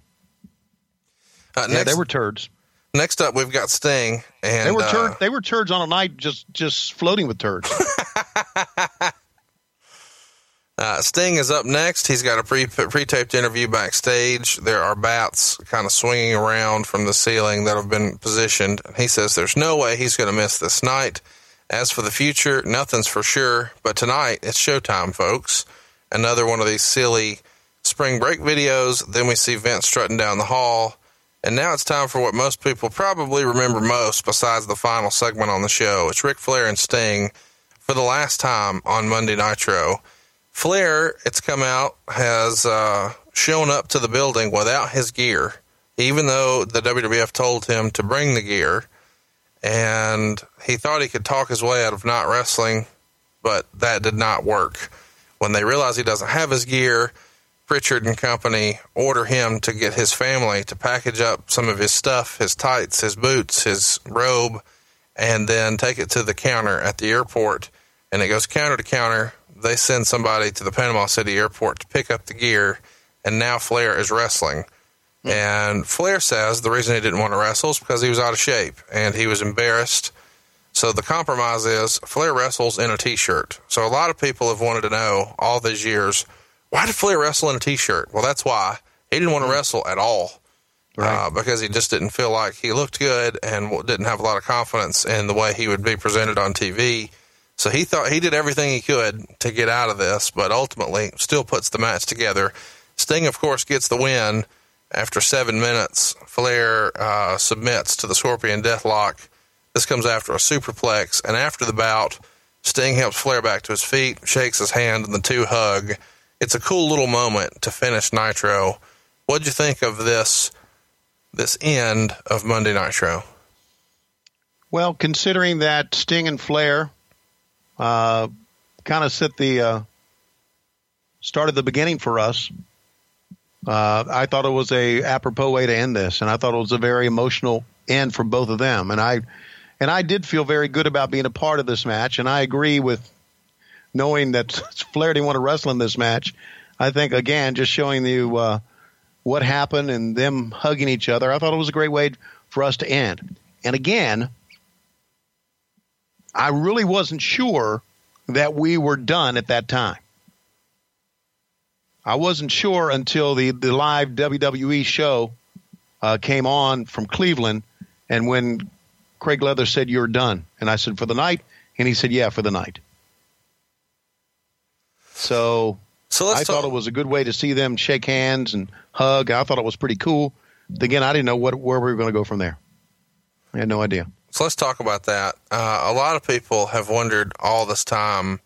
Uh, yeah, they were turds. Next up, we've got Sting, and they were turd, uh, they were turds on a night, just just floating with turds. <laughs> Uh, Sting is up next. He's got a pre pre-taped interview backstage. There are bats kind of swinging around from the ceiling that have been positioned. He says there's no way he's going to miss this night. As for the future, nothing's for sure. But tonight it's showtime, folks. Another one of these silly spring break videos. Then we see Vince strutting down the hall. And now it's time for what most people probably remember most, besides the final segment on the show. It's Ric Flair and Sting for the last time on Monday Nitro. Flair, it's come out, has uh, shown up to the building without his gear, even though the WWF told him to bring the gear. And he thought he could talk his way out of not wrestling, but that did not work. When they realize he doesn't have his gear, Pritchard and company order him to get his family to package up some of his stuff, his tights, his boots, his robe, and then take it to the counter at the airport. And it goes counter to counter they send somebody to the Panama City airport to pick up the gear, and now Flair is wrestling. And Flair says the reason he didn't want to wrestle is because he was out of shape and he was embarrassed. So the compromise is Flair wrestles in a t-shirt. So a lot of people have wanted to know all these years, why did Flair wrestle in a t-shirt? Well, that's why he didn't want to mm. wrestle at all. Right. Uh, because he just didn't feel like he looked good and didn't have a lot of confidence in the way he would be presented on TV. So he thought he did everything he could to get out of this, but ultimately still puts the match together. Sting, of course, gets the win after seven minutes. Flair uh, submits to the Scorpion Deathlock. This comes after a superplex, and after the bout, Sting helps Flair back to his feet, shakes his hand, and the two hug. It's a cool little moment to finish Nitro. What'd you think of this this end of Monday Nitro? Well, considering that Sting and Flair uh, kind of set the uh, started the beginning for us. Uh, I thought it was a apropos way to end this, and I thought it was a very emotional end for both of them. And I and I did feel very good about being a part of this match. And I agree with knowing that Flair didn't want to wrestle in this match. I think again, just showing you uh, what happened and them hugging each other. I thought it was a great way for us to end. And again, I really wasn't sure that we were done at that time. I wasn't sure until the, the live WWE show uh, came on from Cleveland, and when Craig Leathers said, You're done. And I said, For the night? And he said, Yeah, for the night. So, so I talk- thought it was a good way to see them shake hands and hug. I thought it was pretty cool. Again, I didn't know what, where we were going to go from there. I had no idea. So let's talk about that. Uh, a lot of people have wondered all this time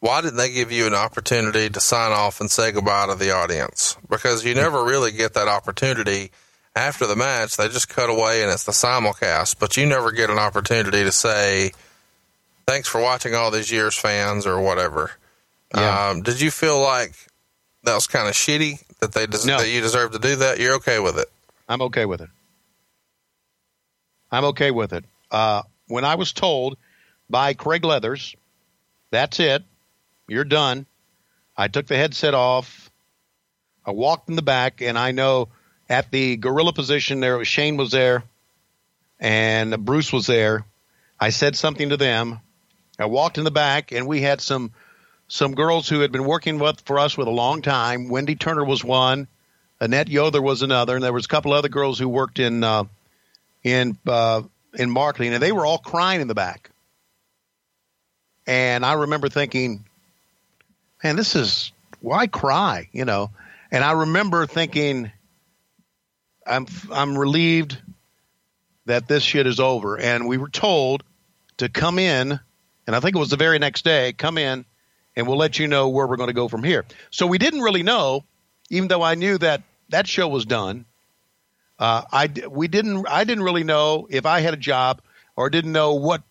why didn't they give you an opportunity to sign off and say goodbye to the audience? Because you never really get that opportunity after the match. They just cut away and it's the simulcast, but you never get an opportunity to say, thanks for watching all these years, fans, or whatever. Yeah. Um, did you feel like that was kind of shitty that they des- no. that you deserve to do that? You're okay with it? I'm okay with it. I'm okay with it. Uh, when I was told by Craig Leathers, that's it, you're done. I took the headset off. I walked in the back, and I know at the gorilla position there, Shane was there, and Bruce was there. I said something to them. I walked in the back, and we had some some girls who had been working with for us with a long time. Wendy Turner was one. Annette Yoder was another, and there was a couple other girls who worked in uh, in uh, in marketing, and they were all crying in the back. And I remember thinking, man, this is why cry, you know? And I remember thinking, I'm I'm relieved that this shit is over. And we were told to come in, and I think it was the very next day, come in, and we'll let you know where we're going to go from here. So we didn't really know, even though I knew that that show was done. Uh, I we didn't I didn't really know if I had a job or didn't know what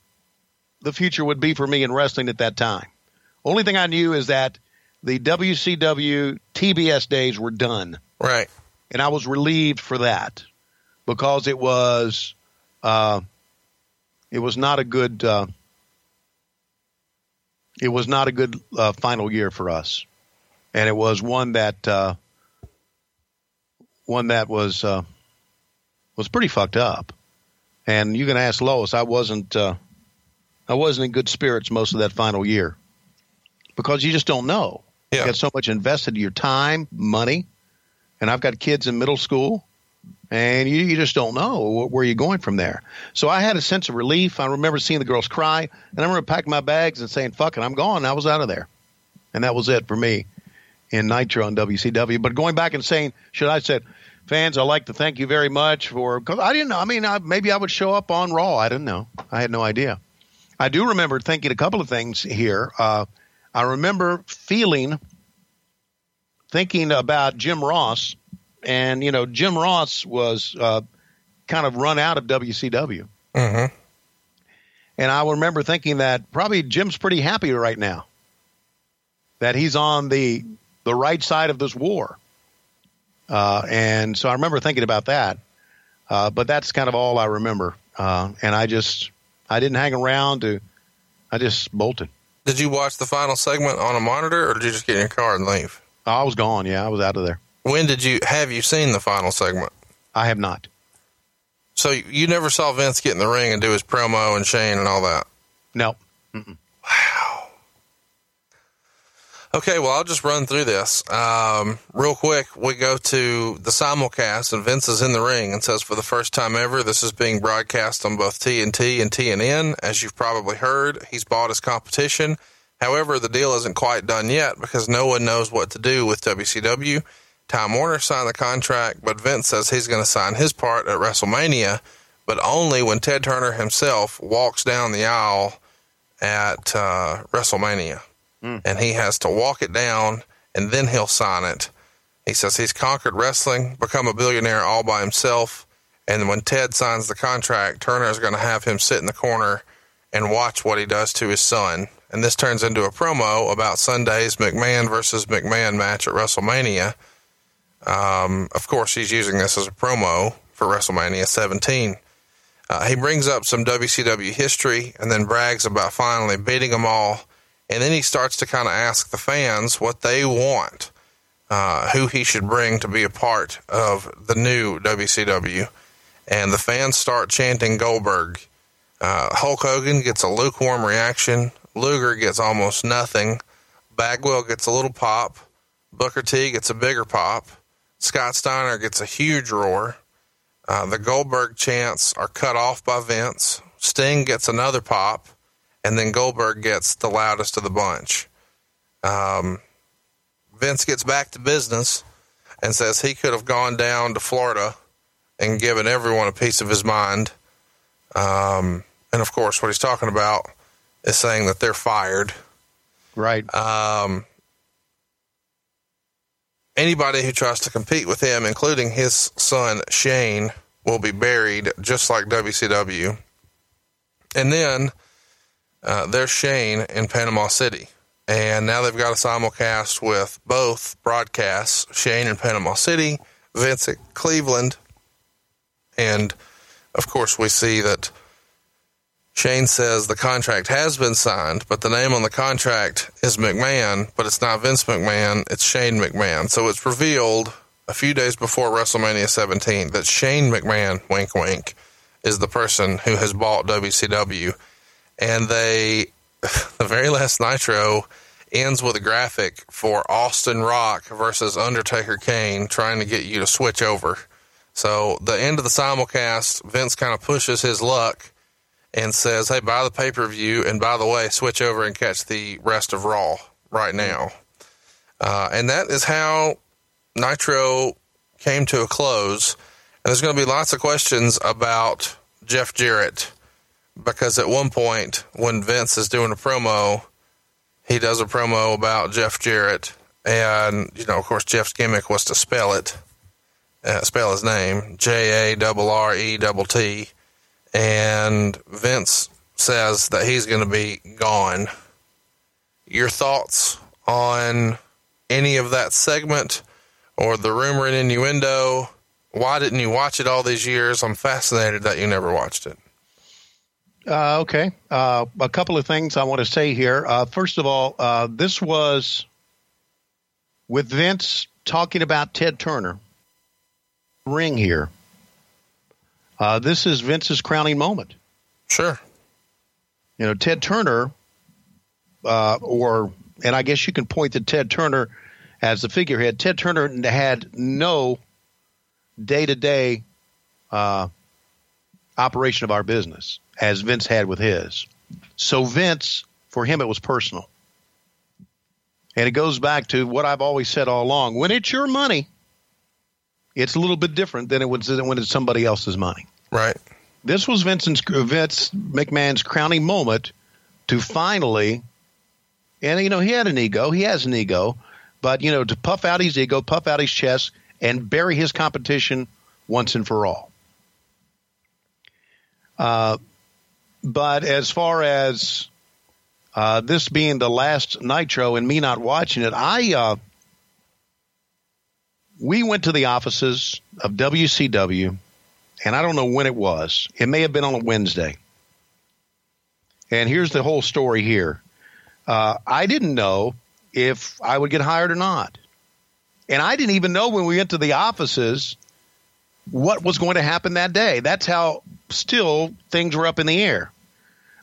the future would be for me in wrestling at that time. Only thing I knew is that the WCW TBS days were done. Right. And I was relieved for that because it was uh, it was not a good uh, it was not a good uh, final year for us, and it was one that uh, one that was uh, was pretty fucked up. And you can ask Lois, I wasn't uh, I wasn't in good spirits most of that final year. Because you just don't know. Yeah. You got so much invested in your time, money, and I've got kids in middle school, and you, you just don't know where you're going from there. So I had a sense of relief. I remember seeing the girls cry, and I remember packing my bags and saying, "Fuck it, I'm gone." I was out of there, and that was it for me in Nitro and WCW. But going back and saying, should I said, fans, I'd like to thank you very much for because I didn't know. I mean, I, maybe I would show up on Raw. I didn't know. I had no idea. I do remember thinking a couple of things here. Uh, I remember feeling, thinking about Jim Ross, and you know, Jim Ross was uh, kind of run out of WCW, Mm-hmm. and I remember thinking that probably Jim's pretty happy right now that he's on the the right side of this war, uh, and so I remember thinking about that. Uh, but that's kind of all I remember, uh, and I just I didn't hang around to. I just bolted. Did you watch the final segment on a monitor, or did you just get in your car and leave? I was gone. Yeah, I was out of there. When did you have you seen the final segment? I have not. So you never saw Vince get in the ring and do his promo and Shane and all that. No. Okay, well, I'll just run through this. Um, real quick, we go to the simulcast, and Vince is in the ring and says, For the first time ever, this is being broadcast on both TNT and TNN. As you've probably heard, he's bought his competition. However, the deal isn't quite done yet because no one knows what to do with WCW. Time Warner signed the contract, but Vince says he's going to sign his part at WrestleMania, but only when Ted Turner himself walks down the aisle at uh, WrestleMania and he has to walk it down and then he'll sign it. He says he's conquered wrestling, become a billionaire all by himself, and when Ted signs the contract, Turner is going to have him sit in the corner and watch what he does to his son. And this turns into a promo about Sunday's McMahon versus McMahon match at WrestleMania. Um, of course, he's using this as a promo for WrestleMania 17. Uh, he brings up some WCW history and then brags about finally beating them all. And then he starts to kind of ask the fans what they want, uh, who he should bring to be a part of the new WCW. And the fans start chanting Goldberg. Uh, Hulk Hogan gets a lukewarm reaction. Luger gets almost nothing. Bagwell gets a little pop. Booker T gets a bigger pop. Scott Steiner gets a huge roar. Uh, the Goldberg chants are cut off by Vince. Sting gets another pop and then Goldberg gets the loudest of the bunch. Um, Vince gets back to business and says he could have gone down to Florida and given everyone a piece of his mind. Um, and of course, what he's talking about is saying that they're fired. Right. Um, anybody who tries to compete with him, including his son Shane, will be buried just like WCW. And then uh, there's Shane in Panama City. And now they've got a simulcast with both broadcasts Shane in Panama City, Vince at Cleveland. And of course, we see that Shane says the contract has been signed, but the name on the contract is McMahon, but it's not Vince McMahon, it's Shane McMahon. So it's revealed a few days before WrestleMania 17 that Shane McMahon, wink wink, is the person who has bought WCW. And they, <sighs> the very last Nitro ends with a graphic for Austin Rock versus Undertaker Kane trying to get you to switch over. So the end of the simulcast, Vince kind of pushes his luck and says, "Hey, buy the pay per view, and by the way, switch over and catch the rest of Raw right now." Uh, and that is how Nitro came to a close. And there's going to be lots of questions about Jeff Jarrett because at one point when Vince is doing a promo, he does a promo about Jeff Jarrett, and you know, of course, Jeff's gimmick was to spell it, uh, spell his name J A double R E double T and Vince says that he's going to be gone. Your thoughts on any of that segment or the rumor and innuendo? Why didn't you watch it all these years? I'm fascinated that you never watched it. Uh, okay. Uh, a couple of things I want to say here. Uh, first of all, uh, this was with Vince talking about Ted Turner. Ring here. Uh, this is Vince's crowning moment. Sure. You know, Ted Turner, uh, or and I guess you can point to Ted Turner as the figurehead. Ted Turner had no day to day operation of our business as Vince had with his. So Vince, for him, it was personal. And it goes back to what I've always said all along. When it's your money, it's a little bit different than it was when it's somebody else's money. Right. This was Vincent's, Vince McMahon's crowning moment to finally, and you know, he had an ego, he has an ego, but you know, to puff out his ego, puff out his chest, and bury his competition once and for all. Uh, but as far as uh, this being the last Nitro and me not watching it, I uh, we went to the offices of WCW, and I don't know when it was. It may have been on a Wednesday. And here's the whole story here. Uh, I didn't know if I would get hired or not. And I didn't even know when we went to the offices what was going to happen that day. That's how still things were up in the air.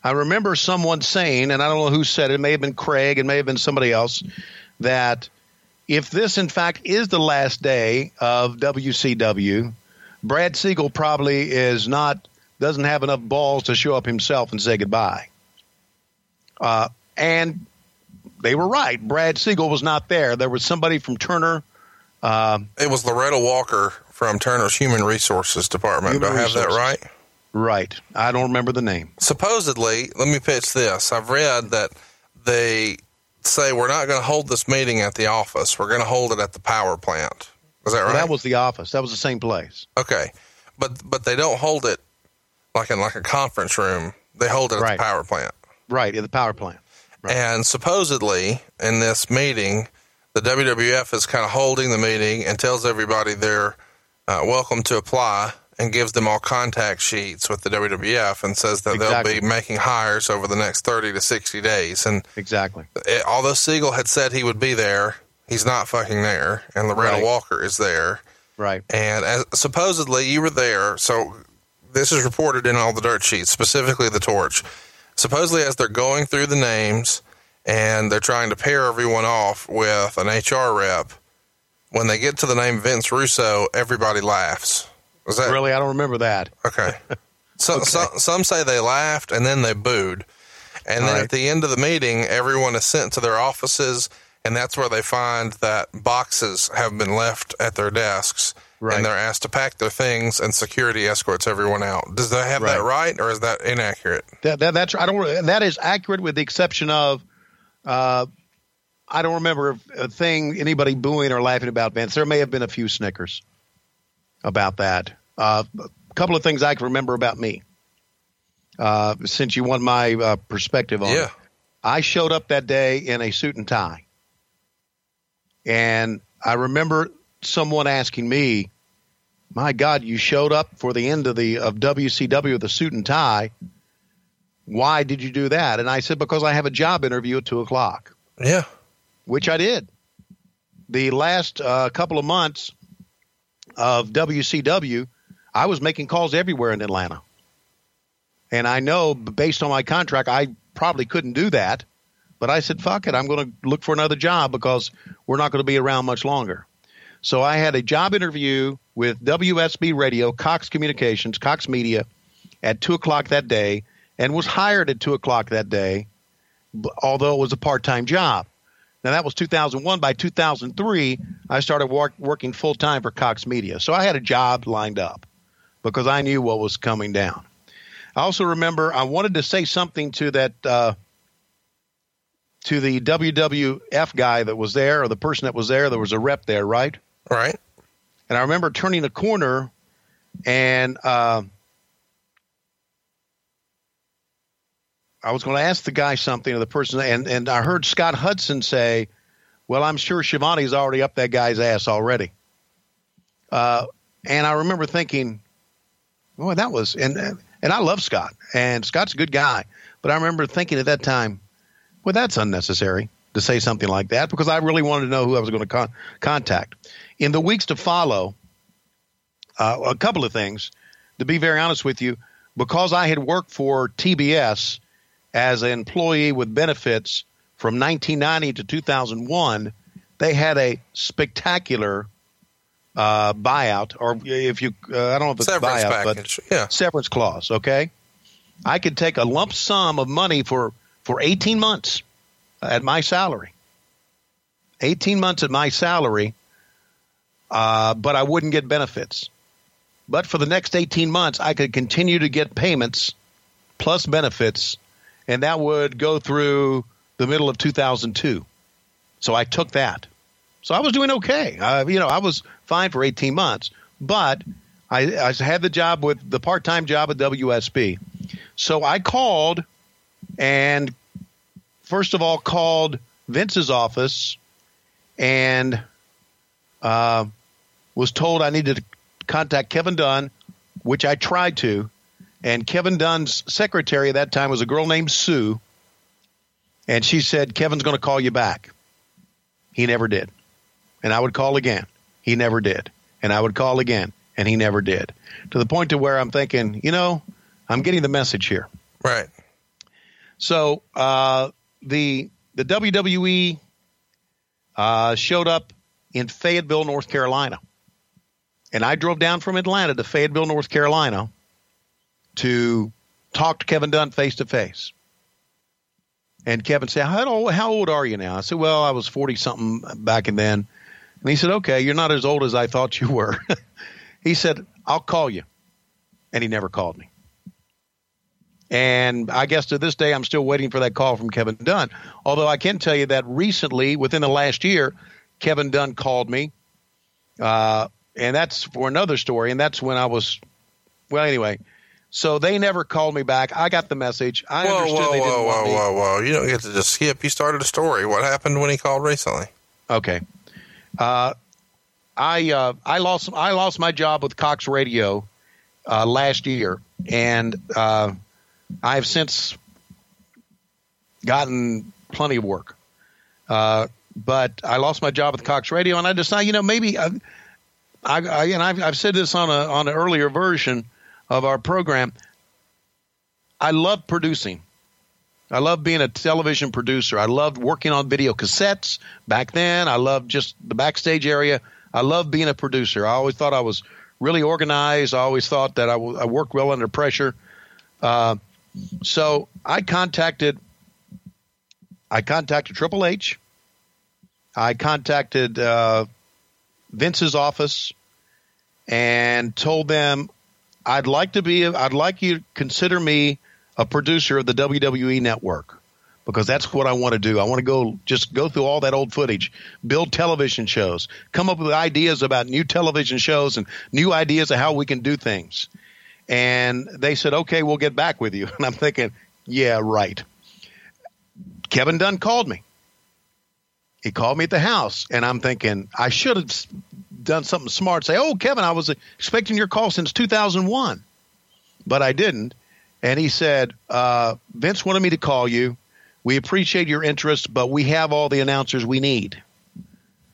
I remember someone saying, and I don't know who said it, it may have been Craig, it may have been somebody else, that if this in fact is the last day of WCW, Brad Siegel probably is not doesn't have enough balls to show up himself and say goodbye. Uh, and they were right. Brad Siegel was not there. There was somebody from Turner. Uh, it was Loretta Walker from Turner's Human Resources Department. Human Do I have Resources. that right? Right. I don't remember the name. Supposedly, let me pitch this. I've read that they say we're not going to hold this meeting at the office. We're going to hold it at the power plant. Is that right? Well, that was the office. That was the same place. Okay, but but they don't hold it like in like a conference room. They hold it at right. the power plant. Right, at the power plant. Right. And supposedly in this meeting, the WWF is kind of holding the meeting and tells everybody they're uh, welcome to apply and gives them all contact sheets with the WWF and says that exactly. they'll be making hires over the next 30 to 60 days. And exactly. It, although Siegel had said he would be there, he's not fucking there. And Loretta right. Walker is there. Right. And as, supposedly you were there. So this is reported in all the dirt sheets, specifically the torch. Supposedly, as they're going through the names and they're trying to pair everyone off with an HR rep, when they get to the name Vince Russo, everybody laughs. Was that really? I don't remember that. Okay. <laughs> So, okay. Some, some say they laughed and then they booed, and All then right. at the end of the meeting, everyone is sent to their offices, and that's where they find that boxes have been left at their desks. Right. And they're asked to pack their things, and security escorts everyone out. Does that have right. that right, or is that inaccurate? That, that, that's I don't. That is accurate, with the exception of, uh, I don't remember a thing anybody booing or laughing about Vince. There may have been a few snickers about that. Uh, a couple of things I can remember about me, uh, since you want my uh, perspective on yeah. it. I showed up that day in a suit and tie, and I remember someone asking me, "My God, you showed up for the end of the of WCW with a suit and tie. Why did you do that?" And I said, "Because I have a job interview at two o'clock." Yeah, which I did. The last uh, couple of months, of WCW, I was making calls everywhere in Atlanta. And I know based on my contract, I probably couldn't do that. But I said, fuck it, I'm going to look for another job because we're not going to be around much longer. So I had a job interview with WSB Radio, Cox Communications, Cox Media at 2 o'clock that day and was hired at 2 o'clock that day, although it was a part time job. Now that was 2001. By 2003, I started work, working full time for Cox Media. So I had a job lined up because I knew what was coming down. I also remember I wanted to say something to that uh, to the WWF guy that was there or the person that was there. There was a rep there, right? Right. And I remember turning a corner and. Uh, I was going to ask the guy something, or the person, and, and I heard Scott Hudson say, "Well, I'm sure Schiavone's already up that guy's ass already." Uh, and I remember thinking, "Boy, that was," and and I love Scott, and Scott's a good guy, but I remember thinking at that time, "Well, that's unnecessary to say something like that," because I really wanted to know who I was going to con- contact. In the weeks to follow, uh, a couple of things. To be very honest with you, because I had worked for TBS as an employee with benefits from 1990 to 2001, they had a spectacular uh, buyout, or if you, uh, I don't know if it's Severance buyout, package. but Yeah. severance clause. Okay, I could take a lump sum of money for for 18 months at my salary. 18 months at my salary, uh, but I wouldn't get benefits. But for the next 18 months, I could continue to get payments plus benefits, and that would go through the middle of 2002. So I took that. So I was doing okay. You know, I was fine for 18 months, but I, I had the job with the part time job at WSB. So I called and first of all called Vince's office and uh, was told I needed to contact Kevin Dunn, which I tried to. And Kevin Dunn's secretary at that time was a girl named Sue. And she said, Kevin's going to call you back. He never did. And I would call again. He never did. And I would call again. And he never did. To the point to where I'm thinking, you know, I'm getting the message here. Right. So uh, the the WWE uh, showed up in Fayetteville, North Carolina, and I drove down from Atlanta to Fayetteville, North Carolina, to talk to Kevin Dunn face to face. And Kevin said, how old, how old are you now? I said, Well, I was 40 something back and then. And he said, Okay, you're not as old as I thought you were. <laughs> he said, I'll call you. And he never called me. And I guess to this day, I'm still waiting for that call from Kevin Dunn. Although I can tell you that recently, within the last year, Kevin Dunn called me. Uh, and that's for another story. And that's when I was, well, anyway. So they never called me back. I got the message. I Whoa, understood whoa, they didn't whoa, want whoa, me. whoa, whoa! You don't get to just skip. You started a story. What happened when he called recently? Okay. Uh, I uh, I lost I lost my job with Cox Radio uh, last year, and uh, I've since gotten plenty of work. Uh, but I lost my job with Cox Radio, and I decided, you know, maybe I, I, I and I've, I've said this on a on an earlier version of our program. I love producing. I love being a television producer. I loved working on video cassettes back then. I loved just the backstage area. I love being a producer. I always thought I was really organized. I always thought that I, w- I worked well under pressure. Uh, so I contacted, I contacted Triple H. I contacted uh, Vince's office and told them I'd like to be, I'd like you to consider me a producer of the WWE network because that's what I want to do. I want to go just go through all that old footage, build television shows, come up with ideas about new television shows and new ideas of how we can do things. And they said, "Okay, we'll get back with you." <laughs> And I'm thinking, "Yeah, right." Kevin Dunn called me. He called me at the house, and I'm thinking I should have done something smart. Say, "Oh, Kevin, I was expecting your call since 2001," but I didn't. And he said, uh, "Vince wanted me to call you. We appreciate your interest, but we have all the announcers we need."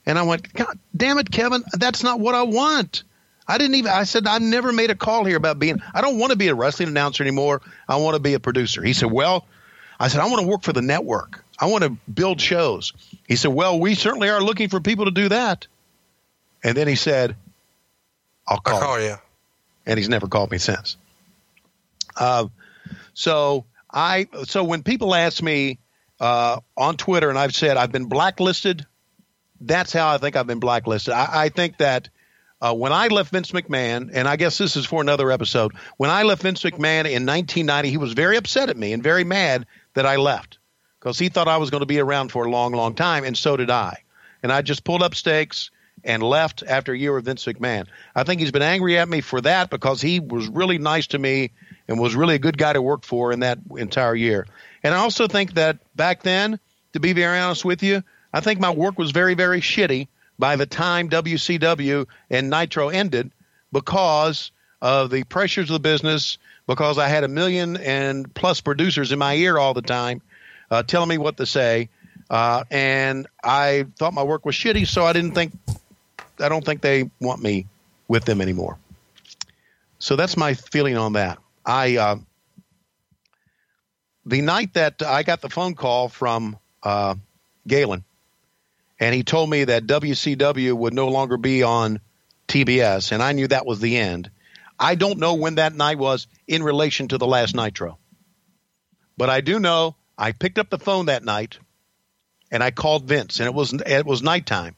And I went, "God damn it, Kevin! That's not what I want." I didn't even. I said I never made a call here about being. I don't want to be a wrestling announcer anymore. I want to be a producer. He said, "Well," I said, "I want to work for the network. I want to build shows." He said, "Well, we certainly are looking for people to do that." And then he said, "I'll call." call you." you. and he's never called me since. Uh, so I so when people ask me uh, on Twitter, and I've said I've been blacklisted, that's how I think I've been blacklisted. I, I think that uh, when I left Vince McMahon, and I guess this is for another episode, when I left Vince McMahon in 1990, he was very upset at me and very mad that I left because he thought I was going to be around for a long, long time, and so did I. And I just pulled up stakes and left after a year with Vince McMahon. I think he's been angry at me for that because he was really nice to me and was really a good guy to work for in that entire year. And I also think that back then, to be very honest with you, I think my work was very, very shitty by the time WCW and Nitro ended because of the pressures of the business, because I had a million and plus producers in my ear all the time uh, telling me what to say. Uh, and I thought my work was shitty, so I didn't think, I don't think they want me with them anymore. So that's my feeling on that. I, uh, the night that I got the phone call from uh, Galen, and he told me that WCW would no longer be on TBS, and I knew that was the end. I don't know when that night was in relation to the last Nitro, but I do know I picked up the phone that night, and I called Vince, and it was it was nighttime,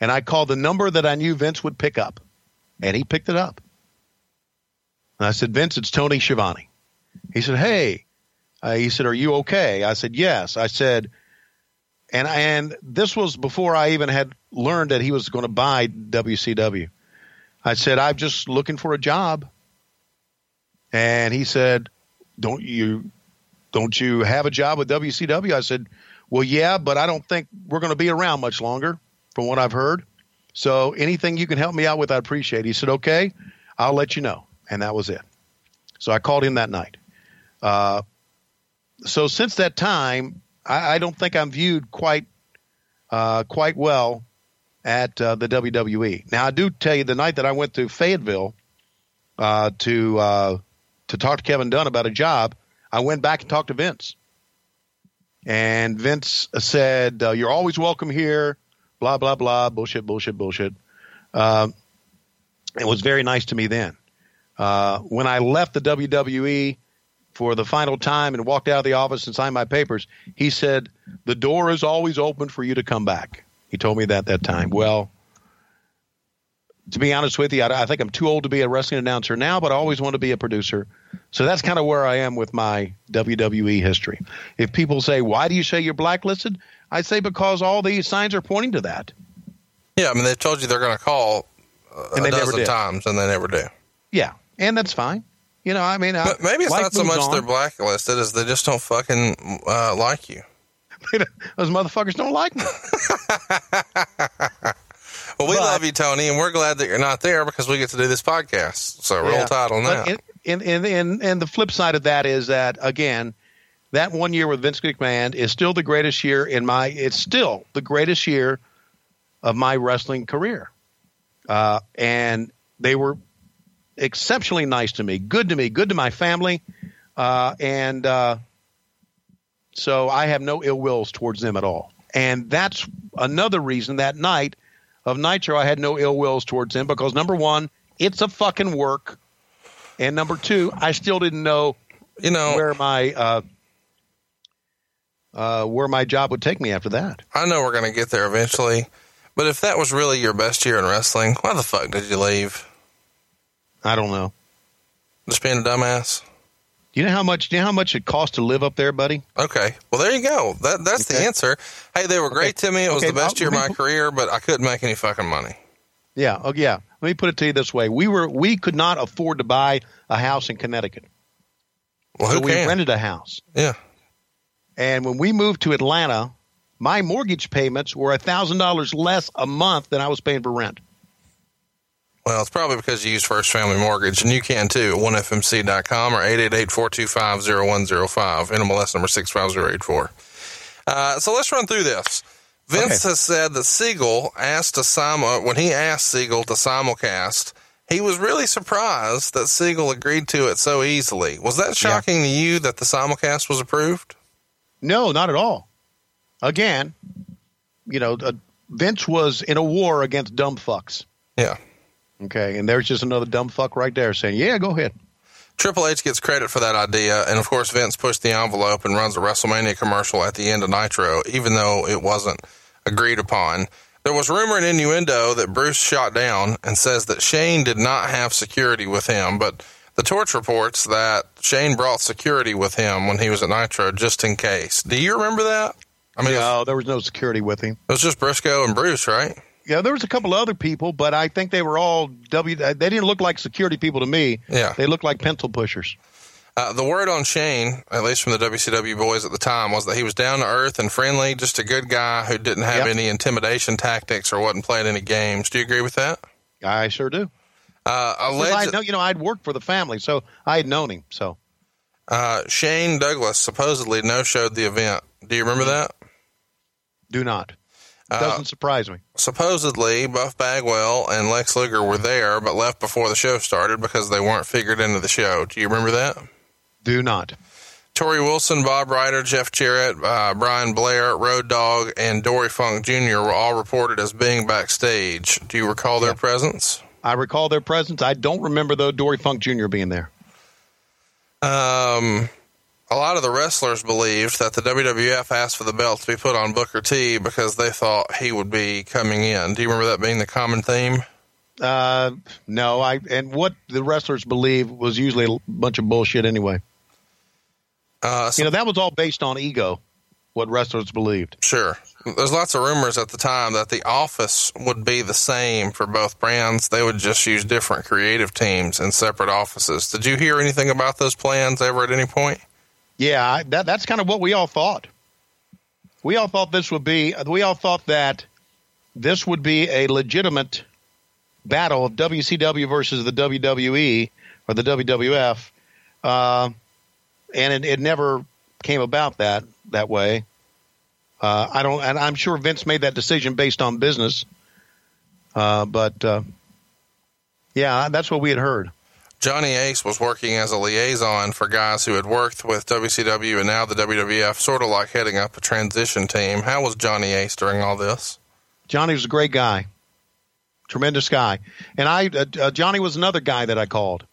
and I called the number that I knew Vince would pick up, and he picked it up. And I said, Vince, it's Tony Schiavone. He said, Hey, uh, he said, Are you okay? I said, Yes. I said, and and this was before I even had learned that he was going to buy WCW. I said, I'm just looking for a job. And he said, Don't you don't you have a job with WCW? I said, Well, yeah, but I don't think we're going to be around much longer, from what I've heard. So anything you can help me out with, I'd appreciate. He said, Okay, I'll let you know. And that was it. So I called him that night. Uh, so since that time, I, I, don't think I'm viewed quite uh, quite well at uh, the WWE. Now I do tell you, the night that I went to Fayetteville uh, to uh, to talk to Kevin Dunn about a job, I went back and talked to Vince, and Vince said, uh, "You're always welcome here." Blah blah blah, bullshit, bullshit, bullshit. Uh, it was very nice to me then. when I left the WWE for the final time and walked out of the office and signed my papers, he said, The door is always open for you to come back. He told me that that time. Well, to be honest with you, I, I think I'm too old to be a wrestling announcer now, but I always want to be a producer. So that's kind of where I am with my WWE history. If people say, Why do you say you're blacklisted? I say because all these signs are pointing to that. Yeah, I mean, they've told you they're going to call uh, a dozen times, and they never do. Yeah, and that's fine. You know, I mean, but maybe it's not so much on. they're blacklisted as they just don't fucking uh, like you. <laughs> Those motherfuckers don't like me. <laughs> well, we but, love you, Tony, and we're glad that you're not there because we get to do this podcast. So roll yeah, tide on that. And, and, and, and the flip side of that is that again, that one year with Vince McMahon is still the greatest year in my. It's still the greatest year of my wrestling career, uh, and they were exceptionally nice to me, good to me, good to my family, uh, and uh, so I have no ill wills towards them at all. And that's another reason that night of Nitro I had no ill wills towards them because number one, it's a fucking work, and number two, I still didn't know, you know, where my uh, where my job would take me after that. I know we're going to get there eventually, but if that was really your best year in wrestling, why the fuck did you leave? I don't know. Just being a dumbass. Do you know how much? Do you know how much it costs to live up there, buddy? Okay. Well, there you go. That that's okay. the answer. Hey, they were great okay. to me. It was okay. the best year of my career, but I couldn't make any fucking money. Yeah. Oh, yeah. Let me put it to you this way: we were we could not afford to buy a house in Connecticut. Well, so we rented a house. Yeah. And when we moved to Atlanta, my mortgage payments were a thousand dollars less a month than I was paying for rent. Well, it's probably because you use First Family Mortgage, and you can too at 1fmc.com or 888-425-0105, NMLS number 65084. Uh, so let's run through this. Vince okay. has said that Siegel asked to simul- when he asked Siegel to simulcast, he was really surprised that Siegel agreed to it so easily. Was that shocking yeah. to you that the simulcast was approved? No, not at all. Again, you know, uh, Vince was in a war against dumb fucks. Yeah. Okay, and there's just another dumb fuck right there saying, "Yeah, go ahead." Triple H gets credit for that idea, and of course Vince pushed the envelope and runs a WrestleMania commercial at the end of Nitro, even though it wasn't agreed upon. There was rumor and innuendo that Bruce shot down and says that Shane did not have security with him, but the torch reports that Shane brought security with him when he was at Nitro just in case. Do you remember that? I mean, no, was, there was no security with him. It was just Brisco and Bruce, right? Yeah, there was a couple other people, but I think they were all W. They didn't look like security people to me. Yeah, they looked like pencil pushers. Uh, the word on Shane, at least from the WCW boys at the time, was that he was down to earth and friendly, just a good guy who didn't have yep. any intimidation tactics or wasn't playing any games. Do you agree with that? I sure do. Uh, alleged- I know, you know, I'd worked for the family, so I had known him. So uh, Shane Douglas supposedly no showed the event. Do you remember that? Do not. Uh, Doesn't uh, surprise me. Supposedly, Buff Bagwell and Lex Luger were there, but left before the show started because they weren't figured into the show. Do you remember that? Do not. Torrie Wilson, Bob Ryder, Jeff Jarrett, uh, Brian Blair, Road Dog, and Dory Funk Jr. were all reported as being backstage. Do you recall their presence? I recall their presence. I don't remember though Dory Funk Jr. being there. Um, a lot of the wrestlers believed that the WWF asked for the belt to be put on Booker T because they thought he would be coming in. Do you remember that being the common theme? Uh, no, I and what the wrestlers believe was usually a bunch of bullshit anyway. Uh, so- You know, that was all based on ego. What wrestlers believed. Sure. There's lots of rumors at the time that the office would be the same for both brands. They would just use different creative teams in separate offices. Did you hear anything about those plans ever at any point? Yeah, I, that that's kind of what we all thought. We all thought this would be. We all thought that this would be a legitimate battle of WCW versus the WWE or the WWF, uh, and it, it never came about that that way. Uh, I don't, and I'm sure Vince made that decision based on business. Uh, but uh, yeah, that's what we had heard. Johnny Ace was working as a liaison for guys who had worked with WCW and now the WWF, sort of like heading up a transition team. How was Johnny Ace during all this? Johnny was a great guy, tremendous guy, and I uh, uh, Johnny was another guy that I called,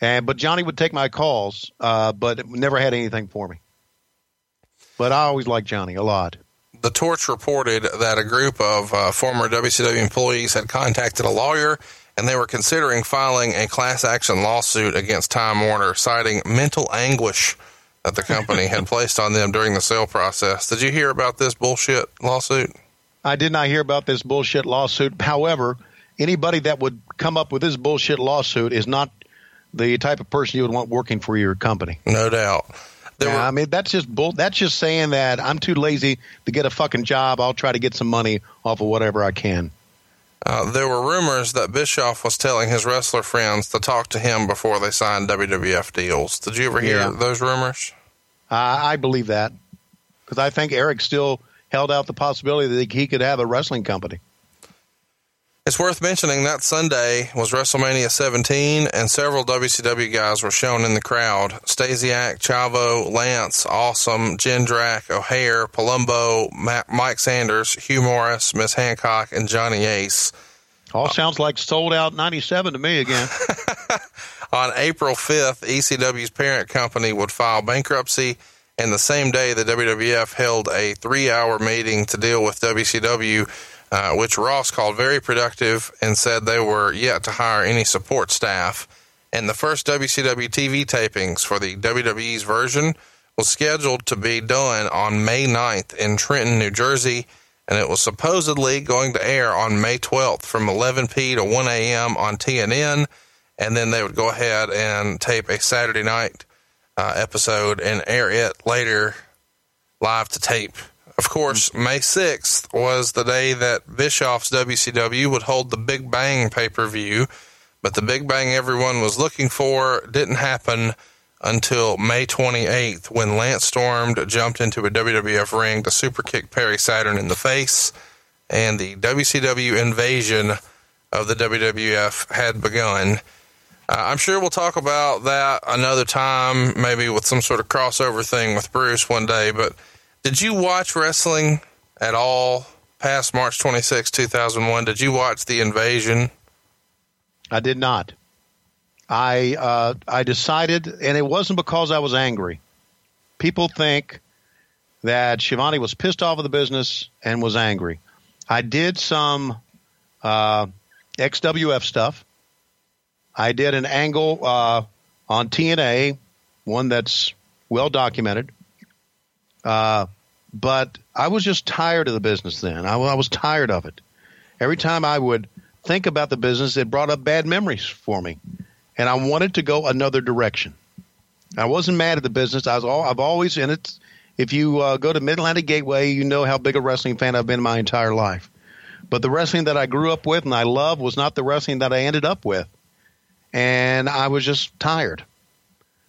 and but Johnny would take my calls, uh, but never had anything for me. But I always liked Johnny a lot. The Torch reported that a group of uh, former WCW employees had contacted a lawyer and they were considering filing a class action lawsuit against Time Warner, citing mental anguish that the company had <laughs> placed on them during the sale process. Did you hear about this bullshit lawsuit? I did not hear about this bullshit lawsuit. However, anybody that would come up with this bullshit lawsuit is not the type of person you would want working for your company. No doubt. There Yeah, were- I mean, that's just bull. That's just saying that I'm too lazy to get a fucking job. I'll try to get some money off of whatever I can. Uh, there were rumors that Bischoff was telling his wrestler friends to talk to him before they signed WWF deals. Did you ever hear Yeah. those rumors? I I believe that because I think Eric still held out the possibility that he could have a wrestling company. It's worth mentioning that Sunday was WrestleMania 17, and several WCW guys were shown in the crowd. Stasiak, Chavo, Lance, Awesome, Jindrak, O'Haire, Palumbo, Mike Sanders, Hugh Morrus, Miss Hancock, and Johnny Ace. All sounds like sold out '97 to me again. <laughs> On April 5th, ECW's parent company would file bankruptcy, and the same day, the WWF held a three hour meeting to deal with WCW, uh, which Ross called very productive and said they were yet to hire any support staff. And the first WCW TV tapings for the WWE's version was scheduled to be done on May 9th in Trenton, New Jersey, and it was supposedly going to air on May 12th from 11p to 1 a.m. on TNN and then they would go ahead and tape a Saturday night uh, episode and air it later live to tape. Of course, May 6th was the day that Bischoff's WCW would hold the Big Bang pay per view, but the Big Bang everyone was looking for didn't happen until May 28th when Lance Storm jumped into a WWF ring to super kick Perry Saturn in the face, and the WCW invasion of the WWF had begun. Uh, I'm sure we'll talk about that another time, maybe with some sort of crossover thing with Bruce one day. But did you watch wrestling at all past March 26, 2001? Did you watch The Invasion? I did not. I uh, I decided, and it wasn't because I was angry. People think that Schiavone was pissed off of the business and was angry. I did some uh, XWF stuff. I did an angle uh, on TNA, one that's well documented. Uh, but I was just tired of the business then. I, I was tired of it. Every time I would think about the business, it brought up bad memories for me, and I wanted to go another direction. I wasn't mad at the business. I was all I've always in it. If you uh, go to Mid Atlantic Gateway, you know how big a wrestling fan I've been my entire life. But the wrestling that I grew up with and I love was not the wrestling that I ended up with, and I was just tired,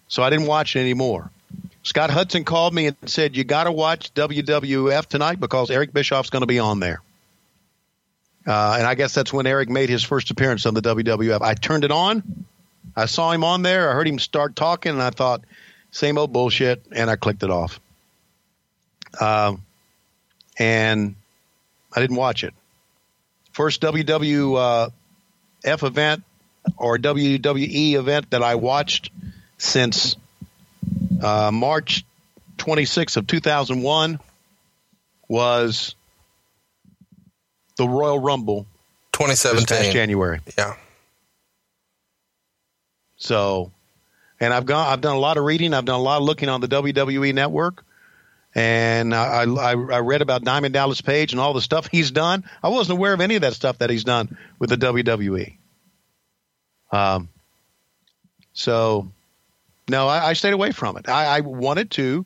so I didn't watch it anymore. Scott Hudson called me and said, "You got to watch WWF tonight because Eric Bischoff's going to be on there." Uh, and I guess that's when Eric made his first appearance on the WWF. I turned it on. I saw him on there. I heard him start talking, and I thought, same old bullshit, and I clicked it off. Um, and I didn't watch it. First WWF event or WWE event that I watched since uh, March 26th of 2001 was the Royal Rumble this past 2017. January. Yeah. So, and I've gone, I've done a lot of reading. I've done a lot of looking on the WWE network. And I, I, I read about Diamond Dallas Page and all the stuff he's done. I wasn't aware of any of that stuff that he's done with the WWE. Um, so, no, I, I stayed away from it. I, I wanted to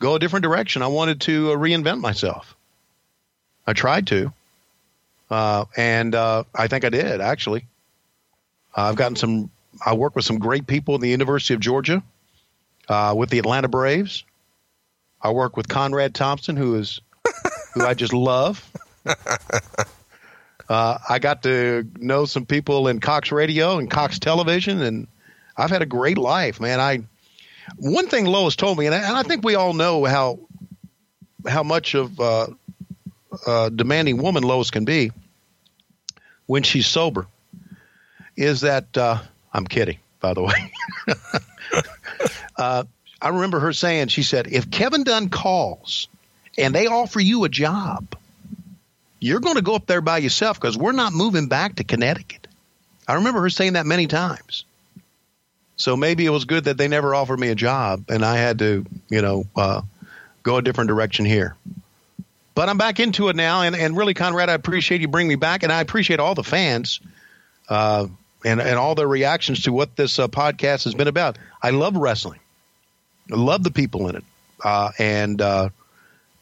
go a different direction. I wanted to uh, reinvent myself. I tried to, uh, and uh, I think I did actually. I've gotten some. I work with some great people in the University of Georgia, uh, with the Atlanta Braves. I work with Conrad Thompson, who is who I just love. <laughs> Uh, I got to know some people in Cox Radio and Cox Television, and I've had a great life, man. I one thing Lois told me, and I, and I think we all know how how much of uh, a demanding woman Lois can be when she's sober, is that uh, I'm kidding, by the way. <laughs> uh, I remember her saying, she said, if Kevin Dunn calls and they offer you a job, you're going to go up there by yourself because we're not moving back to Connecticut. I remember her saying that many times. So maybe it was good that they never offered me a job and I had to, you know, uh, go a different direction here. But I'm back into it now, and, and really, Conrad, I appreciate you bringing me back, and I appreciate all the fans uh, and and all their reactions to what this uh, podcast has been about. I love wrestling. I love the people in it, uh, and uh,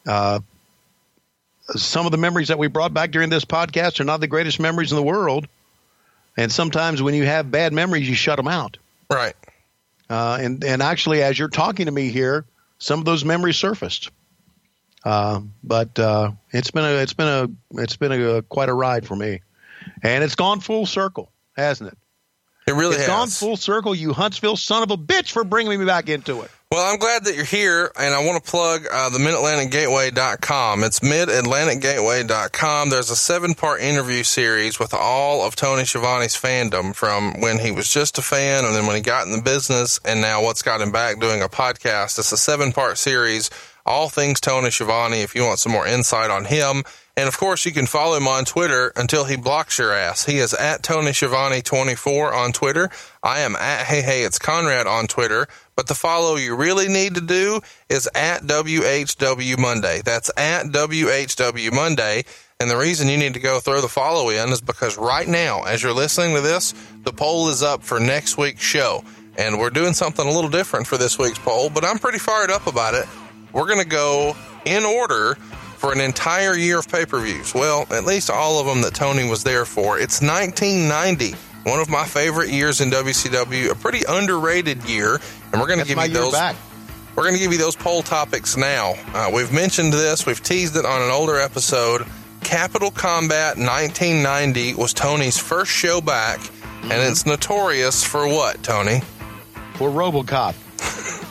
uh, some of the memories that we brought back during this podcast are not the greatest memories in the world. And sometimes when you have bad memories, you shut them out. Right. Uh, and and actually, as you're talking to me here, some of those memories surfaced. Uh, but uh, it's been a it's been a it's been a, quite a ride for me, and it's gone full circle, hasn't it? It really It's has. gone full circle. You Huntsville son of a bitch for bringing me back into it. Well, I'm glad that you're here, and I want to plug uh, the MidAtlanticGateway.com. It's MidAtlanticGateway.com. There's a seven-part interview series with all of Tony Schiavone's fandom from when he was just a fan, and then when he got in the business, and now what's got him back doing a podcast. It's a seven-part series, all things Tony Schiavone. If you want some more insight on him, and of course, you can follow him on Twitter until he blocks your ass. He is at Tony Schiavone 24 on Twitter. I am at Hey Hey It's Conrad on Twitter. But the follow you really need to do is at WHW Monday. That's at WHW Monday. And the reason you need to go throw the follow in is because right now, as you're listening to this, the poll is up for next week's show. And we're doing something a little different for this week's poll, but I'm pretty fired up about it. We're going to go in order for an entire year of pay per views. Well, at least all of them that Tony was there for. It's 1990, one of my favorite years in WCW, a pretty underrated year. And we're going to give you those. back. We're going to give you those poll topics now. Uh, we've mentioned this, we've teased it on an older episode. Capital Combat 1990 was Tony's first show back, and it's notorious for what, Tony? For RoboCop. <laughs>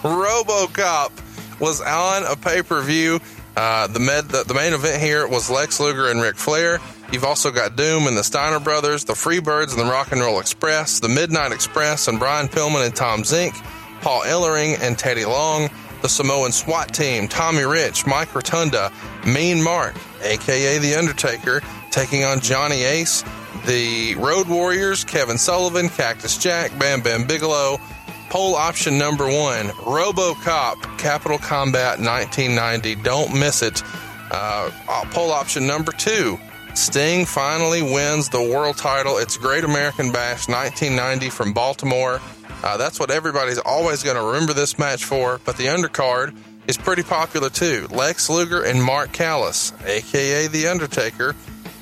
RoboCop was on a pay per view. Uh, the, med, the the main event here was Lex Luger and Ric Flair. You've also got Doom and the Steiner Brothers, the Freebirds and the Rock and Roll Express, the Midnight Express and Brian Pillman and Tom Zenk, Paul Ellering and Teddy Long, the Samoan SWAT team, Tommy Rich, Mike Rotunda, Mean Mark, aka The Undertaker, taking on Johnny Ace, the Road Warriors, Kevin Sullivan, Cactus Jack, Bam Bam Bigelow, Poll option number one RoboCop Capital Combat 1990. Don't miss it. Uh, poll option number two Sting finally wins the world title. It's Great American Bash 1990 from Baltimore. Uh, that's what everybody's always going to remember this match for, but the undercard is pretty popular too. Lex Luger and Mark Callous, aka The Undertaker,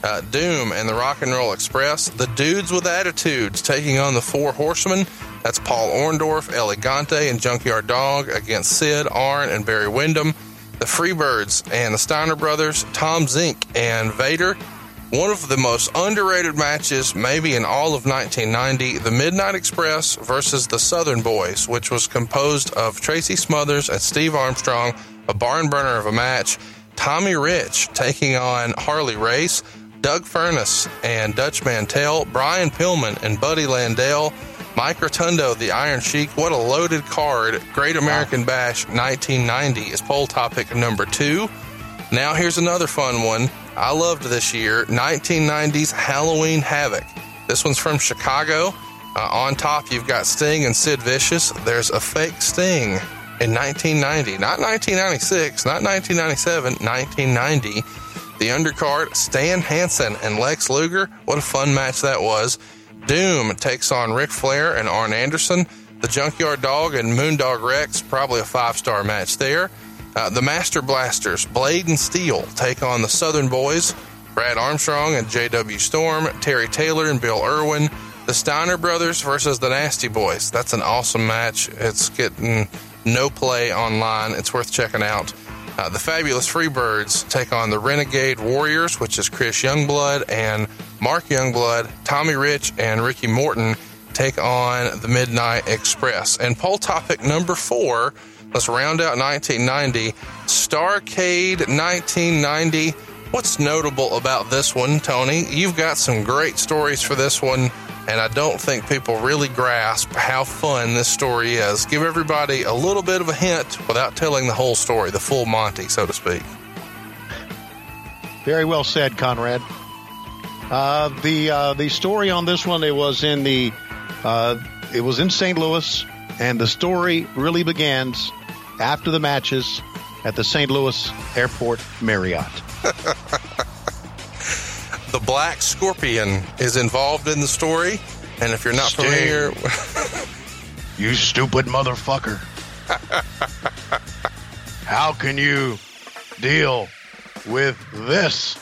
uh, Doom and the Rock and Roll Express, the Dudes with Attitudes taking on the Four Horsemen. That's Paul Orndorff, El Gigante, and Junkyard Dog against Sid, Arn, and Barry Windham. The Freebirds and the Steiner Brothers, Tom Zenk and Vader. One of the most underrated matches, maybe in all of 1990, the Midnight Express versus the Southern Boys, which was composed of Tracy Smothers and Steve Armstrong, a barn burner of a match. Tommy Rich taking on Harley Race, Doug Furnas and Dutch Mantell, Brian Pillman and Buddy Landel, Mike Rotundo, the Iron Sheik. What a loaded card. Great American Bash 1990 is poll topic number two. Now here's another fun one. I loved this year 1990s Halloween Havoc. This one's from Chicago. Uh, on top, you've got Sting and Sid Vicious. There's a fake Sting in 1990, not 1996, not 1997, 1990. The undercard, Stan Hansen and Lex Luger. What a fun match that was. Doom takes on Ric Flair and Arn Anderson. The Junkyard Dog and Moondog Rex, probably a five star match there. Uh, the Master Blasters, Blade and Steel, take on the Southern Boys, Brad Armstrong and J.W. Storm, Terry Taylor and Bill Irwin, the Steiner Brothers versus the Nasty Boys. That's an awesome match. It's getting no play online. It's worth checking out. Uh, the Fabulous Freebirds take on the Renegade Warriors, which is Chris Youngblood and Mark Youngblood. Tommy Rich and Ricky Morton take on the Midnight Express. And poll topic number four Let's round out 1990. Starcade 1990. What's notable about this one, Tony? You've got some great stories for this one, and I don't think people really grasp how fun this story is. Give everybody a little bit of a hint without telling the whole story, the full Monty, so to speak. Very well said, Conrad. Uh, the uh, the story on this one it was in the uh, it was in St. Louis, and the story really begins after the matches at the St. Louis Airport Marriott. <laughs> the Black Scorpion is involved in the story, and if you're not Sting. familiar, <laughs> you stupid motherfucker. How can you deal with this?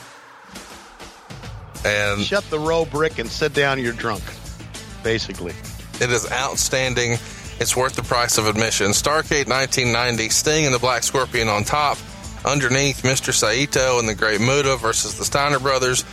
And shut the row brick and sit down. You're drunk. Basically, it is outstanding. It's worth the price of admission. Starcade 1990, Sting and the Black Scorpion on top. Underneath, Mr. Saito and the Great Muta versus the Steiner Brothers.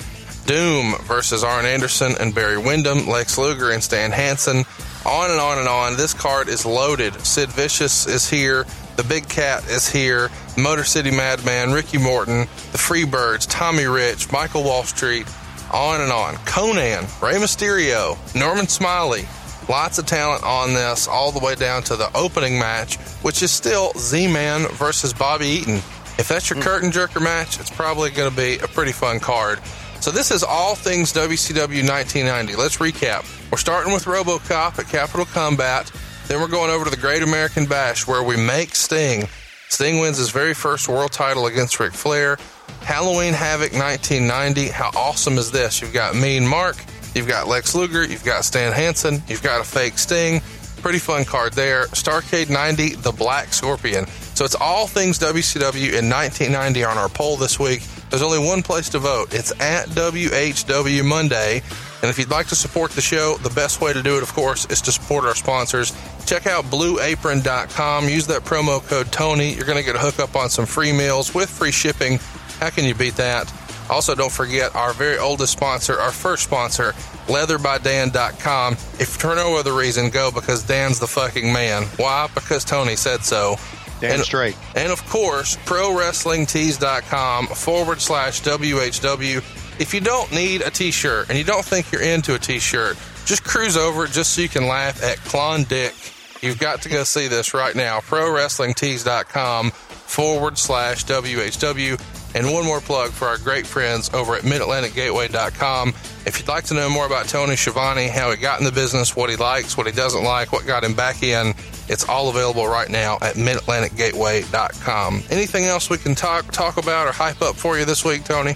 Doom versus Arn Anderson and Barry Windham, Lex Luger and Stan Hansen. On and on and on. This card is loaded. Sid Vicious is here. The Big Cat is here. Motor City Madman, Ricky Morton, the Freebirds, Tommy Rich, Michael Wall Street, on and on. Konnan, Rey Mysterio, Norman Smiley, Lots of talent on this, all the way down to the opening match, which is still Z Man versus Bobby Eaton. If that's your mm. curtain jerker match, it's probably going to be a pretty fun card. So this is all things WCW 1990. Let's recap. We're starting with RoboCop at Capital Combat. Then we're going over to the Great American Bash where we make Sting. Sting wins his very first world title against Ric Flair. Halloween Havoc 1990. How awesome is this? You've got Mean Mark, You've got Lex Luger, you've got Stan Hansen, you've got a fake Sting. Pretty fun card there. Starcade 90, the Black Scorpion. So it's all things WCW in 1990 on our poll this week. There's only one place to vote. It's at WHW Monday. And if you'd like to support the show, the best way to do it, of course, is to support our sponsors. Check out blueapron.com. Use that promo code Tony. You're going to get a hookup on some free meals with free shipping. How can you beat that? Also, don't forget our very oldest sponsor, our first sponsor, leatherbydan.com. If for no other reason, go because Dan's the fucking man. Why? Because Tony said so. Damn and, straight. And of course, prowrestlingtees.com forward slash WHW. If you don't need a t shirt and you don't think you're into a t shirt, just cruise over just so you can laugh at Klondike. You've got to go see this right now. ProWrestlingTees.com forward slash WHW. And one more plug for our great friends over at MidAtlanticGateway.com. If you'd like to know more about Tony Schiavone, how he got in the business, what he likes, what he doesn't like, what got him back in, it's all available right now at MidAtlanticGateway.com. Anything else we can talk talk about or hype up for you this week, Tony?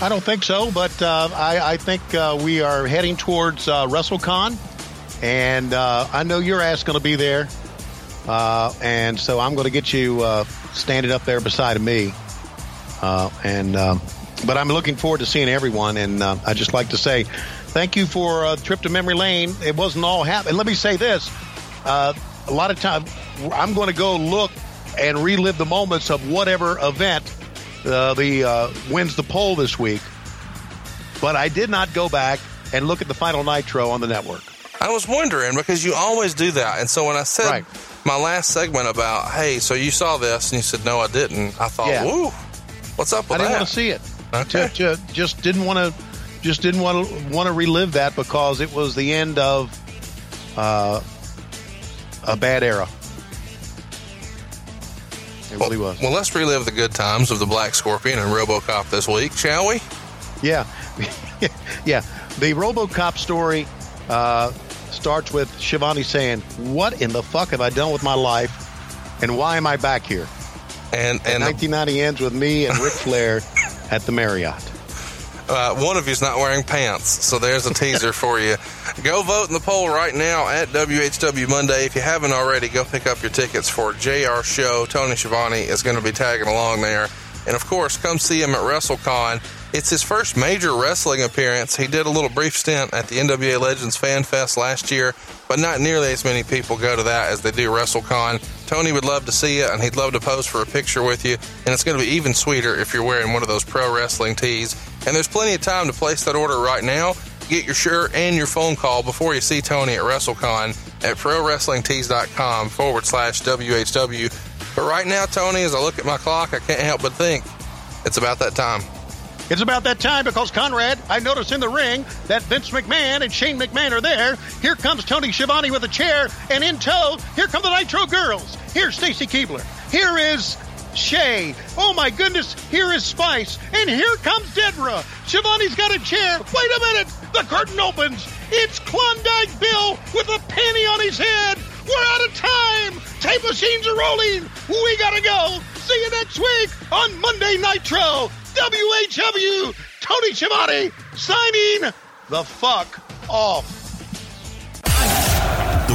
I don't think so, but uh, I, I, think uh, we are heading towards uh, WrestleCon, and uh, I know your ass going to be there, uh, and so I'm going to get you uh, standing up there beside of me. Uh, and um, but I'm looking forward to seeing everyone. And uh, I just like to say thank you for a trip to memory lane. It wasn't all happy. And let me say this: uh, a lot of time I'm going to go look and relive the moments of whatever event uh, the uh, wins the poll this week. but I did not go back and look at the final Nitro on the network. I was wondering because you always do that. And so when I said Right. my last segment about, hey, so you saw this, and you said, no, I didn't, I thought, Yeah. woo, what's up I didn't that? want to see it. Okay. Ju- ju- just didn't want to. Just didn't want to want to relive that because it was the end of uh, a bad era. It really was. Well, let's relive the good times of the Black Scorpion and RoboCop this week, shall we? Yeah, <laughs> yeah. The RoboCop story uh, starts with Schiavone saying, "What in the fuck have I done with my life, and why am I back here?" And And and 1990 ends with me and Ric Flair <laughs> at the Marriott. uh, one of you's not wearing pants, so there's a teaser for you. <laughs> Go vote in the poll right now at WHW Monday. If you haven't already, go pick up your tickets for JR Show. Tony Schiavone is going to be tagging along there. And of course, come see him at WrestleCon. It's his first major wrestling appearance. He did a little brief stint at the NWA Legends Fan Fest last year, but not nearly as many people go to that as they do WrestleCon. Tony would love to see you, and he'd love to pose for a picture with you. And it's going to be even sweeter if you're wearing one of those pro wrestling tees. And there's plenty of time to place that order right now. Get your shirt and your phone call before you see Tony at WrestleCon at ProWrestlingTees.com forward slash WHW. But right now, Tony, as I look at my clock, I can't help but think it's about that time. It's about that time because Conrad, I noticed in the ring that Vince McMahon and Shane McMahon are there. Here comes Tony Schiavone with a chair, and in tow, here come the Nitro Girls. Here's Stacy Keibler. Here is Chae. Oh my goodness, here is Spice, and here comes Deborah. Schiavone's got a chair. Wait a minute, the curtain opens. It's Klondike Bill with a penny on his head. We're out of time. Tape machines are rolling. We gotta go. See you next week on Monday Nitro. WHW. Tony Schiavone signing the fuck off. The